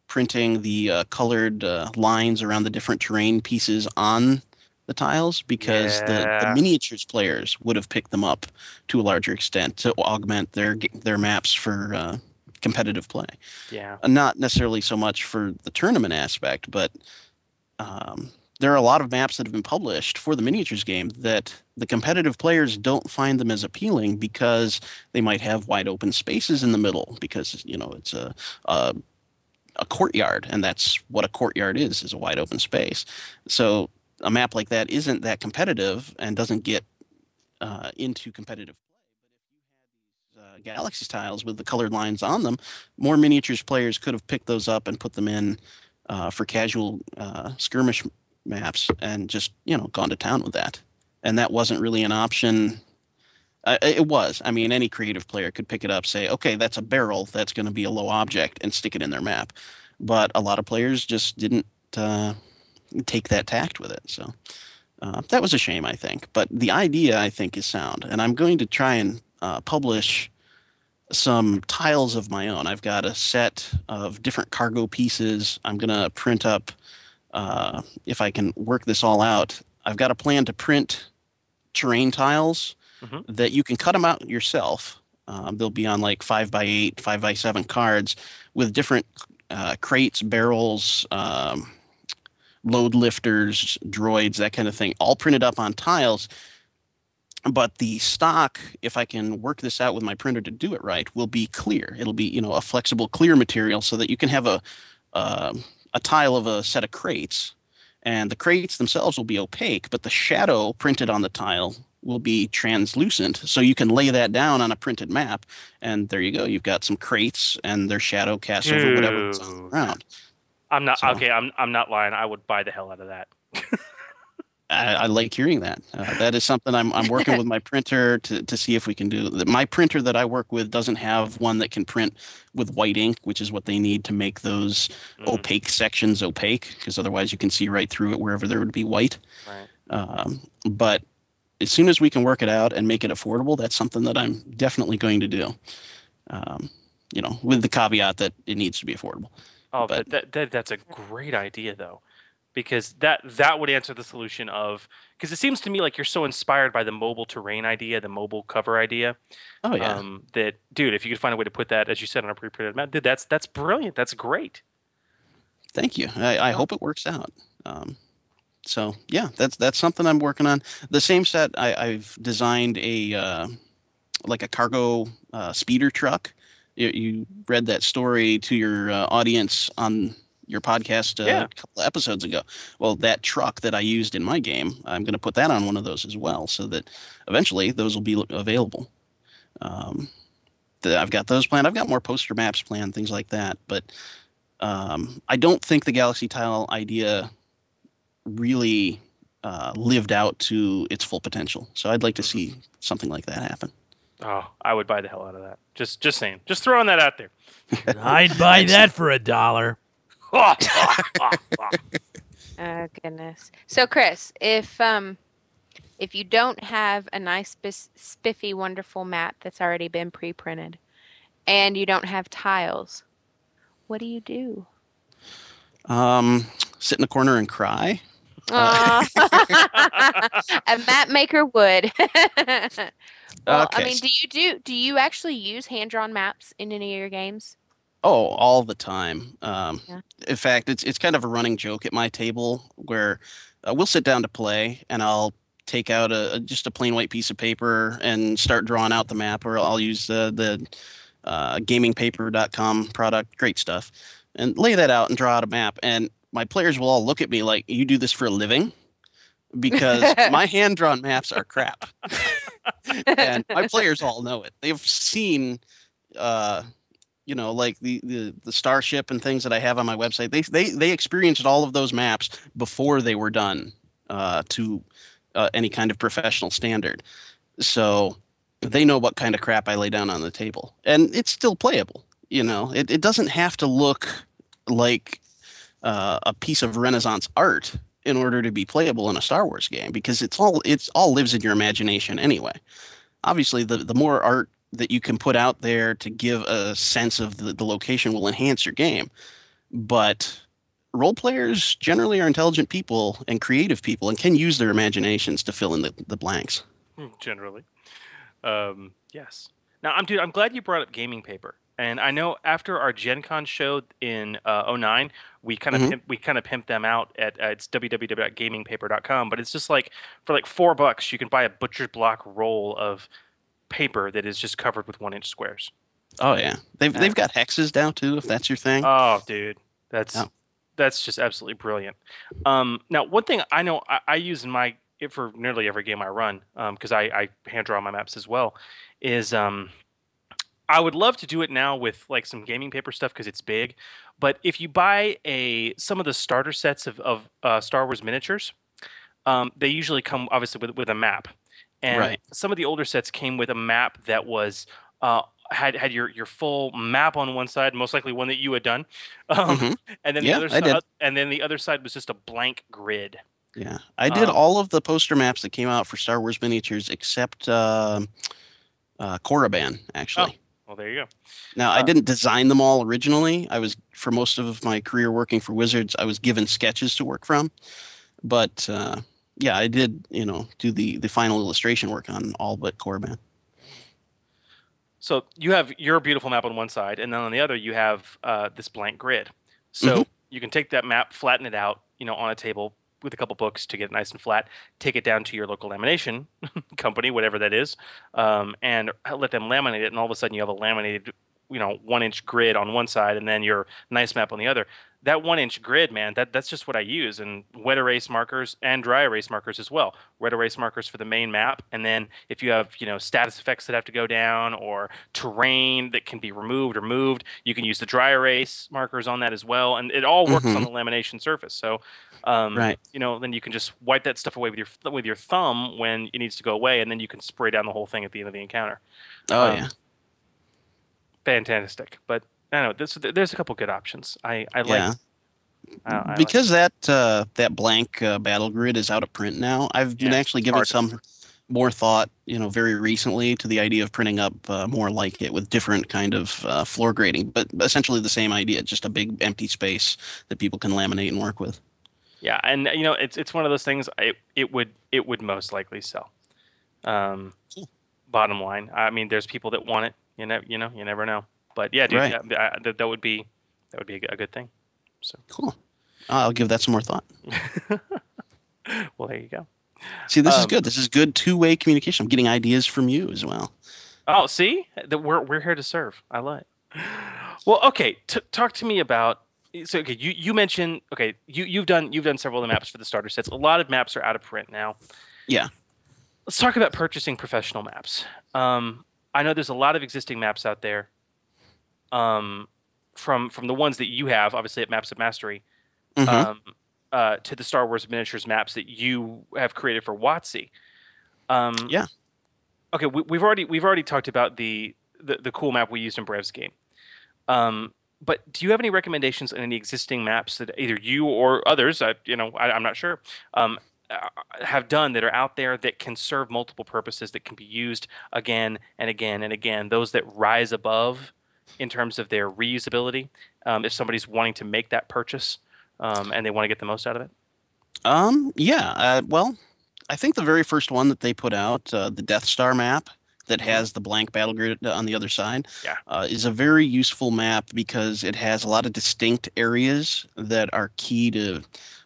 printing the uh, colored uh, lines around the different terrain pieces on the tiles because the, the miniatures players would have picked them up to a larger extent to augment their their maps for uh, competitive play. Yeah. Not necessarily so much for the tournament aspect, but um, there are a lot of maps that have been published for the miniatures game that the competitive players don't find them as appealing because they might have wide open spaces in the middle because you know it's a, a a courtyard and that's what a courtyard is is a wide open space so a map like that isn't that competitive and doesn't get uh, into competitive play. But if you had these uh, galaxy tiles with the colored lines on them, more miniatures players could have picked those up and put them in uh, for casual uh, skirmish maps and just you know gone to town with that. And that wasn't really an option. Uh, it was. I mean, any creative player could pick it up, say, okay, that's a barrel, that's going to be a low object, and stick it in their map. But a lot of players just didn't uh, take that tact with it. So uh, that was a shame, I think. But the idea, I think, is sound. And I'm going to try and uh, publish some tiles of my own. I've got a set of different cargo pieces. I'm going to print up, uh, if I can work this all out, I've got a plan to print terrain tiles Mhm. that you can cut them out yourself. Um, they'll be on like five by eight, five by seven cards with different uh, crates, barrels, um, load lifters, droids, that kind of thing, all printed up on tiles. But the stock, if I can work this out with my printer to do it right, will be clear. It'll be you know a flexible, clear material so that you can have a um a tile of a set of crates, and the crates themselves will be opaque, but the shadow printed on the tile will be translucent. So you can lay that down on a printed map, and there you go. You've got some crates and their shadow cast over whatever's on the ground. I'm not So- okay. I'm I'm not lying. I would buy the hell out of that. [LAUGHS] I, I like hearing that. Uh, that is something I'm I'm working with [LAUGHS] my printer to, to see if we can do. My printer that I work with doesn't have one that can print with white ink, which is what they need to make those opaque sections opaque, because otherwise you can see right through it wherever there would be white. Right. Um, but as soon as we can work it out and make it affordable, that's something that I'm definitely going to do. Um, you know, with the caveat that it needs to be affordable. Oh, but that, that that's a great idea though, because that that would answer the solution of because it seems to me like you're so inspired by the mobile terrain idea, the mobile cover idea. Oh yeah. Um, that dude, if you could find a way to put that, as you said, on a pre-printed map, dude, that's that's brilliant. That's great. Thank you. I, I hope it works out. Um, so yeah, that's that's something I'm working on. The same set I, I've designed a uh, like a cargo uh, speeder truck. You, you read that story to your uh, audience on your podcast uh, Yeah. a couple of episodes ago. Well, that truck that I used in my game, I'm going to put that on one of those as well, so that eventually those will be available. Um, the, I've got those planned. I've got more poster maps planned, things like that. But um, I don't think the Galaxy Tile idea really uh, lived out to its full potential. So I'd like to see something like that happen. Oh, I would buy the hell out of that. Just just saying. Just throwing that out there. [LAUGHS] [LAUGHS] I'd buy that for a dollar. [LAUGHS] Oh goodness. So Chris, if um if you don't have a nice spiffy wonderful map that's already been pre-printed and you don't have tiles, what do you do? Um, sit in the corner and cry. Aw. [LAUGHS] a map maker would. [LAUGHS] well, I mean, do you do do you actually use hand-drawn maps in any of your games? Oh, all the time. Um, Yeah. In fact, it's it's kind of a running joke at my table where uh, we'll sit down to play, and I'll take out a a- just a plain white piece of paper and start drawing out the map, or I'll use the the uh, gamingpaper.com product, great stuff, and lay that out and draw out a map. And my players will all look at me like, "You do this for a living?" Because [LAUGHS] my hand drawn maps are crap, [LAUGHS] and my players all know it. They've seen. Uh, you know, like the, the the starship and things that I have on my website. They they they experienced all of those maps before they were done uh, to uh, any kind of professional standard. So they know what kind of crap I lay down on the table, and it's still playable. You know, it it doesn't have to look like uh, a piece of Renaissance art in order to be playable in a Star Wars game because it's all it's all lives in your imagination anyway. Obviously, the the more art that you can put out there to give a sense of the, the location will enhance your game. But role players generally are intelligent people and creative people and can use their imaginations to fill in the, the blanks. Hmm, generally. Um, yes. Now, I'm dude. I'm glad you brought up gaming paper. And I know after our Gen Con show in uh, 09, we kind of Mhm. pimp, we kind of pimped them out at uh, it's www.gamingpaper.com. But it's just like for like four bucks, you can buy a butcher's block roll of paper that is just covered with one inch squares. Oh yeah, they've Yeah. they've got hexes now too, if that's your thing. Oh, dude, that's Yeah. that's just absolutely brilliant. Um, now, one thing I know I, I use in my it for nearly every game I run, because I, I hand draw my maps as well, is um, I would love to do it now with like some gaming paper stuff because it's big. But if you buy a some of the starter sets of, of uh, Star Wars miniatures, um, they usually come obviously with with a map, and Right. some of the older sets came with a map that was uh, had had your your full map on one side, most likely one that you had done, [LAUGHS] um, Mhm. and then Yeah, the other side, and then the other side was just a blank grid. Yeah, I did Um, all of the poster maps that came out for Star Wars miniatures except uh, uh, Korriban, actually. Well, there you go. Now, I didn't design them all originally. I was, for most of my career working for Wizards, I was given sketches to work from. But uh, yeah, I did, you know, do the the final illustration work on all but Korriban. So you have your beautiful map on one side, and then on the other you have uh, this blank grid. So Mhm. you can take that map, flatten it out, you know, on a table with a couple books to get it nice and flat. Take it down to your local lamination [LAUGHS] company, whatever that is, um, and let them laminate it. And all of a sudden, you have a laminated, you know, one inch grid on one side, and then your nice map on the other. That one inch grid, man, that that's just what I use, and wet erase markers and dry erase markers as well. Wet erase markers for the main map, and then if you have you know status effects that have to go down or terrain that can be removed or moved, you can use the dry erase markers on that as well, and it all works on Mhm. the lamination surface. So, um, Right. you know, then you can just wipe that stuff away with your with your thumb when it needs to go away, and then you can spray down the whole thing at the end of the encounter. Oh Um, yeah, fantastic. But I don't know there's there's a couple good options. I I like. Yeah. I, I like- because that uh, that blank uh, battle grid is out of print now. I've been actually giving some more thought, you know, very recently to the idea of printing up uh, more like it with different kind of uh, floor grading, but essentially the same idea, just a big empty space that people can laminate and work with. Yeah, and you know, it's it's one of those things. It it would it would most likely sell. Um, bottom line, I mean, there's people that want it. You know, you know, you never know. But yeah, dude, Right. yeah, that, that would be that would be a, good- a good thing. So Cool. I'll give that some more thought. [LAUGHS] well, there you go. See, this is Um, good. This is good two-way communication. I'm getting ideas from you as well. Oh, see, that we're we're here to serve. I like. Well, okay. T- talk to me about. So, okay, you you mentioned okay, you you've done you've done several of the maps for the starter sets. A lot of maps are out of print now. Yeah. Let's talk about purchasing professional maps. Um, I know there's a lot of existing maps out there. Um, from from the ones that you have, obviously at Maps of Mastery, Mhm. um, uh, to the Star Wars miniatures maps that you have created for WotC. Um, yeah. Okay, we, we've already we've already talked about the, the the cool map we used in Brev's game. Um, but do you have any recommendations on any existing maps that either you or others, I, you know, I, I'm not sure, um, have done that are out there that can serve multiple purposes that can be used again and again and again? Those that rise above in terms of their reusability. Um, if somebody's wanting to make that purchase um, and they want to get the most out of it. Um, yeah. Uh, well, I think the very first one that they put out, uh, the Death Star map that has the blank battle grid on the other side, Yeah. uh, is a very useful map because it has a lot of distinct areas that are key to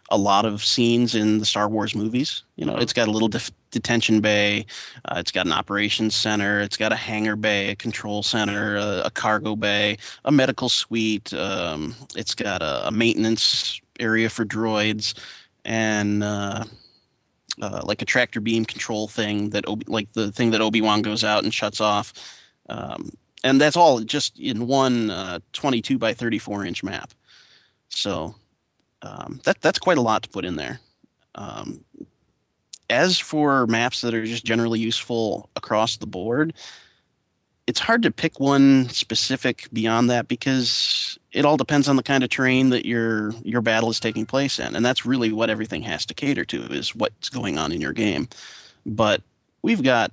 a lot of scenes in the Star Wars movies. You know, it's got a little def- detention bay, uh, it's got an operations center, it's got a hangar bay, a control center, a, a cargo bay, a medical suite. Um, it's got a, a maintenance area for droids, and uh, uh, like a tractor beam control thing that Obi- like the thing that Obi Wan goes out and shuts off. Um, and that's all just in one uh, 22 by 34 inch map. So um, that that's quite a lot to put in there. Um, as for maps that are just generally useful across the board, it's hard to pick one specific beyond that because it all depends on the kind of terrain that your your battle is taking place in, and that's really what everything has to cater to is what's going on in your game. But we've got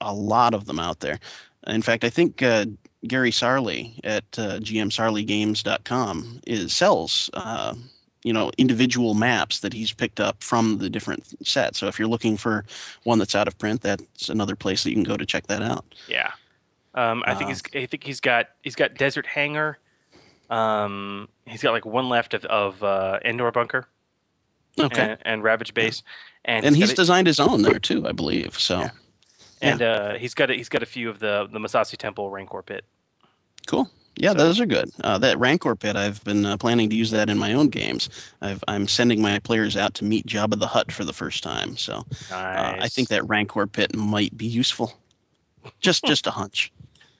a lot of them out there. In fact, I think uh, Gary Sarli at uh, gmsarligames.com is sells uh, you know individual maps that he's picked up from the different sets. So if you're looking for one that's out of print, that's another place that you can go to check that out. Yeah. Um, I think Uh, he's I think he's got he's got Desert Hangar. Um, he's got like one left of of uh, Endor Bunker. Okay. And, and Ravage Base, and and he's a- designed his own there too, I believe. So and uh, he's got a, he's got a few of the the Massassi Temple Rancor pit. cool. Yeah, those are good. Uh, that Rancor pit, I've been uh, planning to use that in my own games. I've, I'm sending my players out to meet Jabba the Hutt for the first time, so uh, I think that Rancor pit might be useful. Just just a hunch.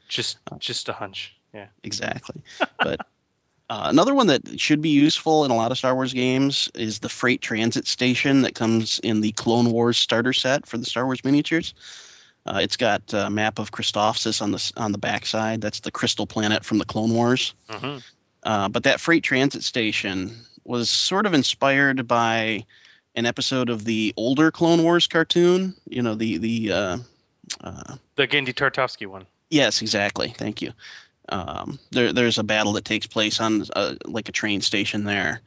Just just a hunch. Yeah. Exactly. But [LAUGHS] uh, another one that should be useful in a lot of Star Wars games is the freight transit station that comes in the Clone Wars starter set for the Star Wars miniatures. Uh, it's got a map of Christophsis on the on the backside. That's the crystal planet from the Clone Wars. Mhm. Uh, but that freight transit station was sort of inspired by an episode of the older Clone Wars cartoon. You know, the the uh, uh, The Genndy Tartakovsky one. Yes, exactly. Thank you. Um, there, there's a battle that takes place on uh, like a train station there,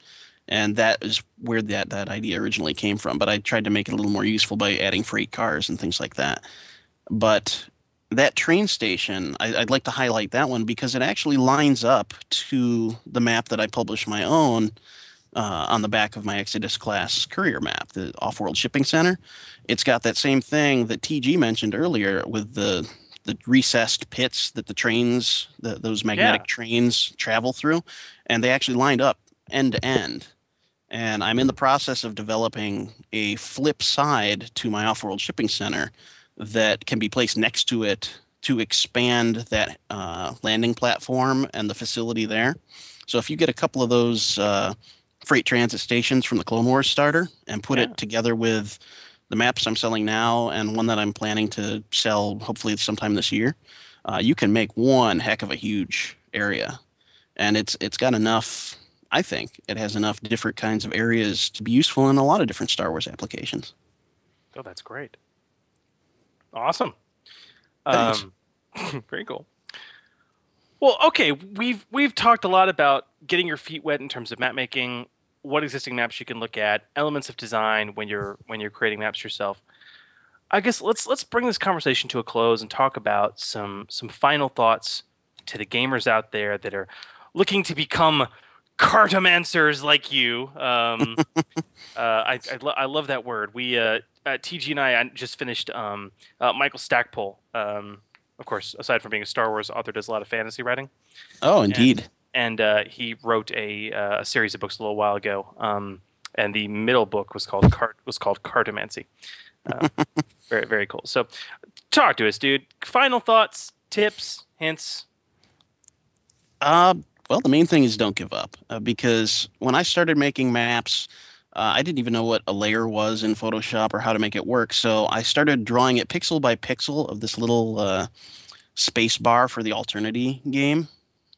and that is where that that idea originally came from. But I tried to make it a little more useful by adding freight cars and things like that. But that train station, I, I'd like to highlight that one because it actually lines up to the map that I published my own uh, on the back of my Exodus class courier map, the off-world shipping center. It's got that same thing that TG mentioned earlier with the the recessed pits that the trains, the, those magnetic Yeah. trains travel through, and they actually lined up end to end. And I'm in the process of developing a flip side to my off-world shipping center that can be placed next to it to expand that uh, landing platform and the facility there. So if you get a couple of those uh, freight transit stations from the Clone Wars starter and put it together with the maps I'm selling now and one that I'm planning to sell hopefully sometime this year, uh, you can make one heck of a huge area, and it's it's got enough. I think it has enough different kinds of areas to be useful in a lot of different Star Wars applications. Oh, that's great. Awesome. Um, [LAUGHS] very cool. Well, okay, we've we've talked a lot about getting your feet wet in terms of map making, what existing maps you can look at, elements of design when you're when you're creating maps yourself. I guess let's let's bring this conversation to a close and talk about some some final thoughts to the gamers out there that are looking to become cartomancers like you. Um, [LAUGHS] uh, I I, lo- I love that word. We uh, uh, TG and I I just finished um, uh, Michael Stackpole. Um, of course, aside from being a Star Wars author, does a lot of fantasy writing. Oh, indeed. And uh, he wrote a, uh, a series of books a little while ago. Um, and the middle book was called Cart was called Cartomancy. [LAUGHS] Very very cool. So, talk to us, dude. Final thoughts, tips, hints. Uh, well, the main thing is don't give up uh, because when I started making maps, uh, I didn't even know what a layer was in Photoshop or how to make it work. So I started drawing it pixel by pixel of this little uh, space bar for the Alternity game,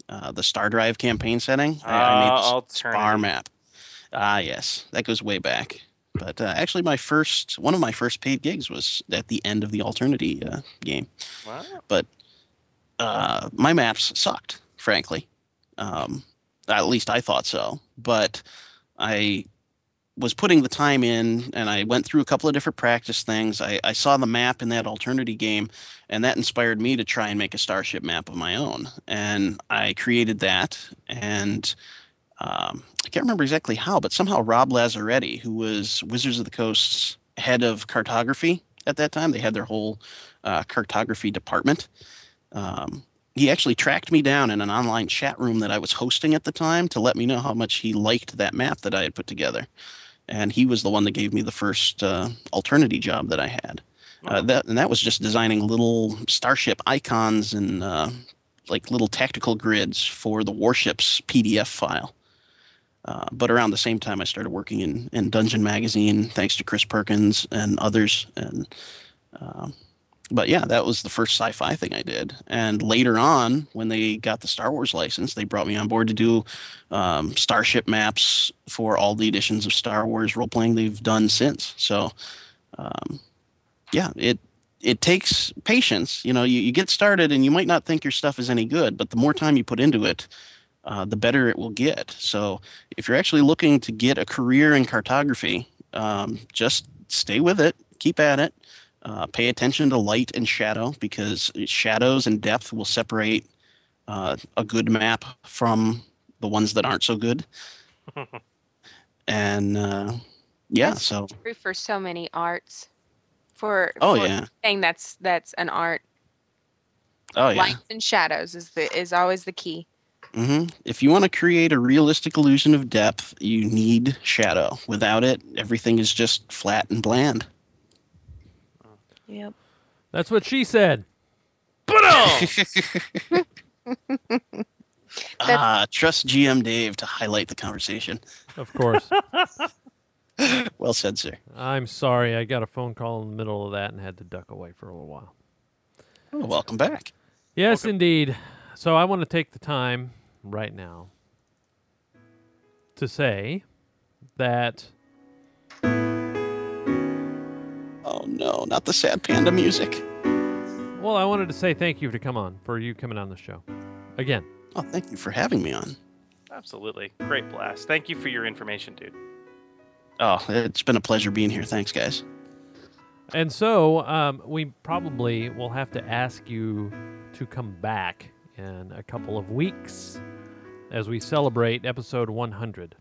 uh, the Star Drive campaign setting. I, I made this bar map. Ah, yes, that goes way back. But uh, actually, my first one of my first paid gigs was at the end of the Alternity uh, game Wow. but uh, my maps sucked, frankly. Um, at least I thought so. But I was putting the time in, and I went through a couple of different practice things. I, I saw the map in that Alternity game, and that inspired me to try and make a Starship map of my own. And I created that, and um, I can't remember exactly how, but somehow Rob Lazzaretti, who was Wizards of the Coast's head of cartography at that time, they had their whole uh, cartography department. Um, he actually tracked me down in an online chat room that I was hosting at the time to let me know how much he liked that map that I had put together. And he was the one that gave me the first uh, alternity job that I had. Uh, that and that was just designing little starship icons and uh, like little tactical grids for the warships PDF file. Uh, but around the same time, I started working in, in Dungeon Magazine, thanks to Chris Perkins and others. And um, but yeah, that was the first sci-fi thing I did. And later on, when they got the Star Wars license, they brought me on board to do um, starship maps for all the editions of Star Wars role playing they've done since. So um, yeah, it it takes patience. You know, you, you get started and you might not think your stuff is any good, but the more time you put into it, uh, the better it will get. So if you're actually looking to get a career in cartography, um, just stay with it, keep at it. Uh, pay attention to light and shadow because shadows and depth will separate uh, a good map from the ones that aren't so good. [LAUGHS] and uh, yeah, so True for so many arts. For Oh, for yeah. thing that's that's an art. oh yeah. Lights and shadows is the is always the key. Mm-hmm. If you want to create a realistic illusion of depth, you need shadow. Without it, everything is just flat and bland. Yep. That's what she said. [LAUGHS] ah, trust GM Dave to highlight the conversation. Of course. [LAUGHS] well said, sir. I'm sorry. I got a phone call in the middle of that and had to duck away for a little while. Oh, welcome back. Yes, indeed. So I want to take the time right now to say that Oh no, not the sad panda music. well, I wanted to say thank you to come on for you coming on the show again. Oh, thank you for having me on. Absolutely. Great blast. Thank you for your information, dude. Oh, it's been a pleasure being here. Thanks, guys. And so um, we probably will have to ask you to come back in a couple of weeks as we celebrate episode 100.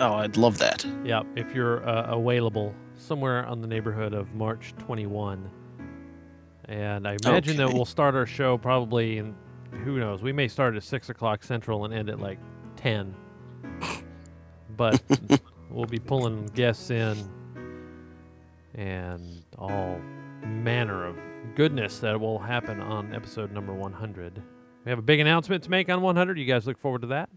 Oh, I'd love that. Yep, if you're uh, available somewhere on the neighborhood of March 21. And I imagine that we'll start our show probably in, who knows, we may start at 6 o'clock Central and end at like 10. But [LAUGHS] we'll be pulling guests in and all manner of goodness that will happen on episode number 100. We have a big announcement to make on 100. You guys look forward to that?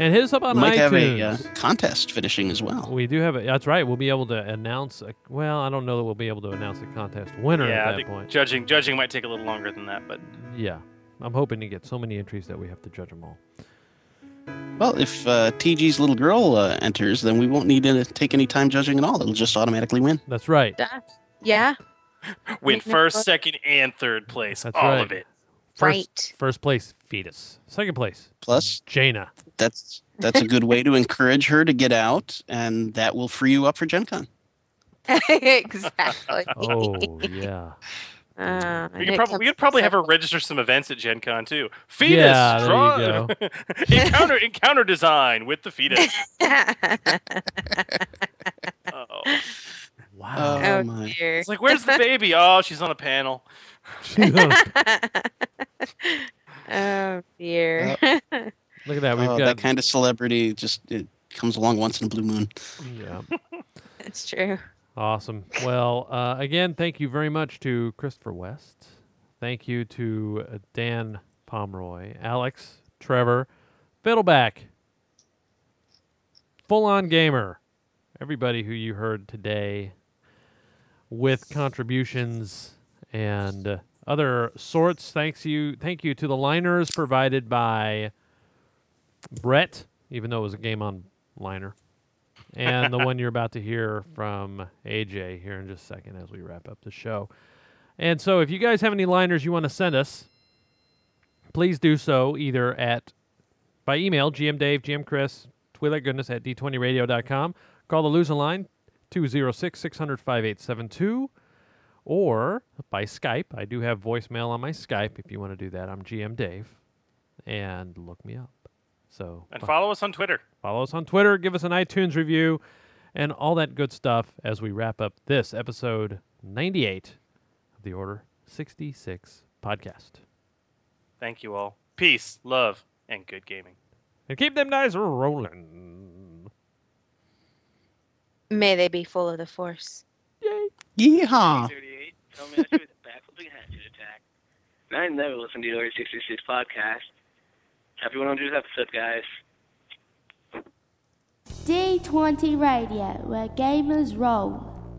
And hit us up on we might iTunes. have a uh, contest finishing as well. We do have it. That's right. We'll be able to announce. A, well, I don't know that we'll be able to announce the contest winner yeah, at I that think point. judging judging might take a little longer than that, but Yeah, I'm hoping to get so many entries that we have to judge them all. Well, if uh, TG's little girl uh, enters, then we won't need to take any time judging at all. It'll just automatically win. That's right. Yeah. win Make first, second, and third place. That's all right. of it. First, Right. First place, fetus. Second place, Plus, Jaina. that's that's a good way to encourage her to get out, and that will free you up for Gen Con. exactly. [LAUGHS] Oh yeah. [LAUGHS] Uh, We could, it prob- we could probably have her register some events at Gen Con too. Fetus, Yeah, there you draw- go. [LAUGHS] encounter encounter design with the fetus. oh. Wow. oh my. dear. It's like, where's the baby? Oh, she's on a panel. Oh dear. [LAUGHS] Look at that. We've Oh, got. that kind of celebrity just it comes along once in a blue moon. yeah. [LAUGHS] That's true. Awesome. Well, uh, again, thank you very much to Christopher West. Thank you to uh, Dan Pomeroy, Alex, Trevor, Fiddleback, Full On Gamer, everybody who you heard today with contributions and uh, other sorts. Thanks you. Thank you to the liners provided by Brett, even though it was a game on liner and the [LAUGHS] one you're about to hear from AJ here in just a second as we wrap up the show. And so, if you guys have any liners you want to send us, please do so either at by email gmdave, gmchris, twilightgoodness at d20radio.com. Call the losing line 206 600 5872 or by Skype. I do have voicemail on my Skype if you want to do that. I'm GM Dave and look me up. So And follow us on Twitter. Follow us on Twitter, give us an iTunes review, and all that good stuff as we wrap up this episode 98 of the Order 66 podcast. Thank you all. Peace, love, and good gaming. And keep them dice rolling. May they be full of the force. Yeehaw! 38, tell me I do the backflipping hatchet attack. And I never listened to the Order 66 podcast. Happy 100th episode, guys. D20 Radio, where gamers roll.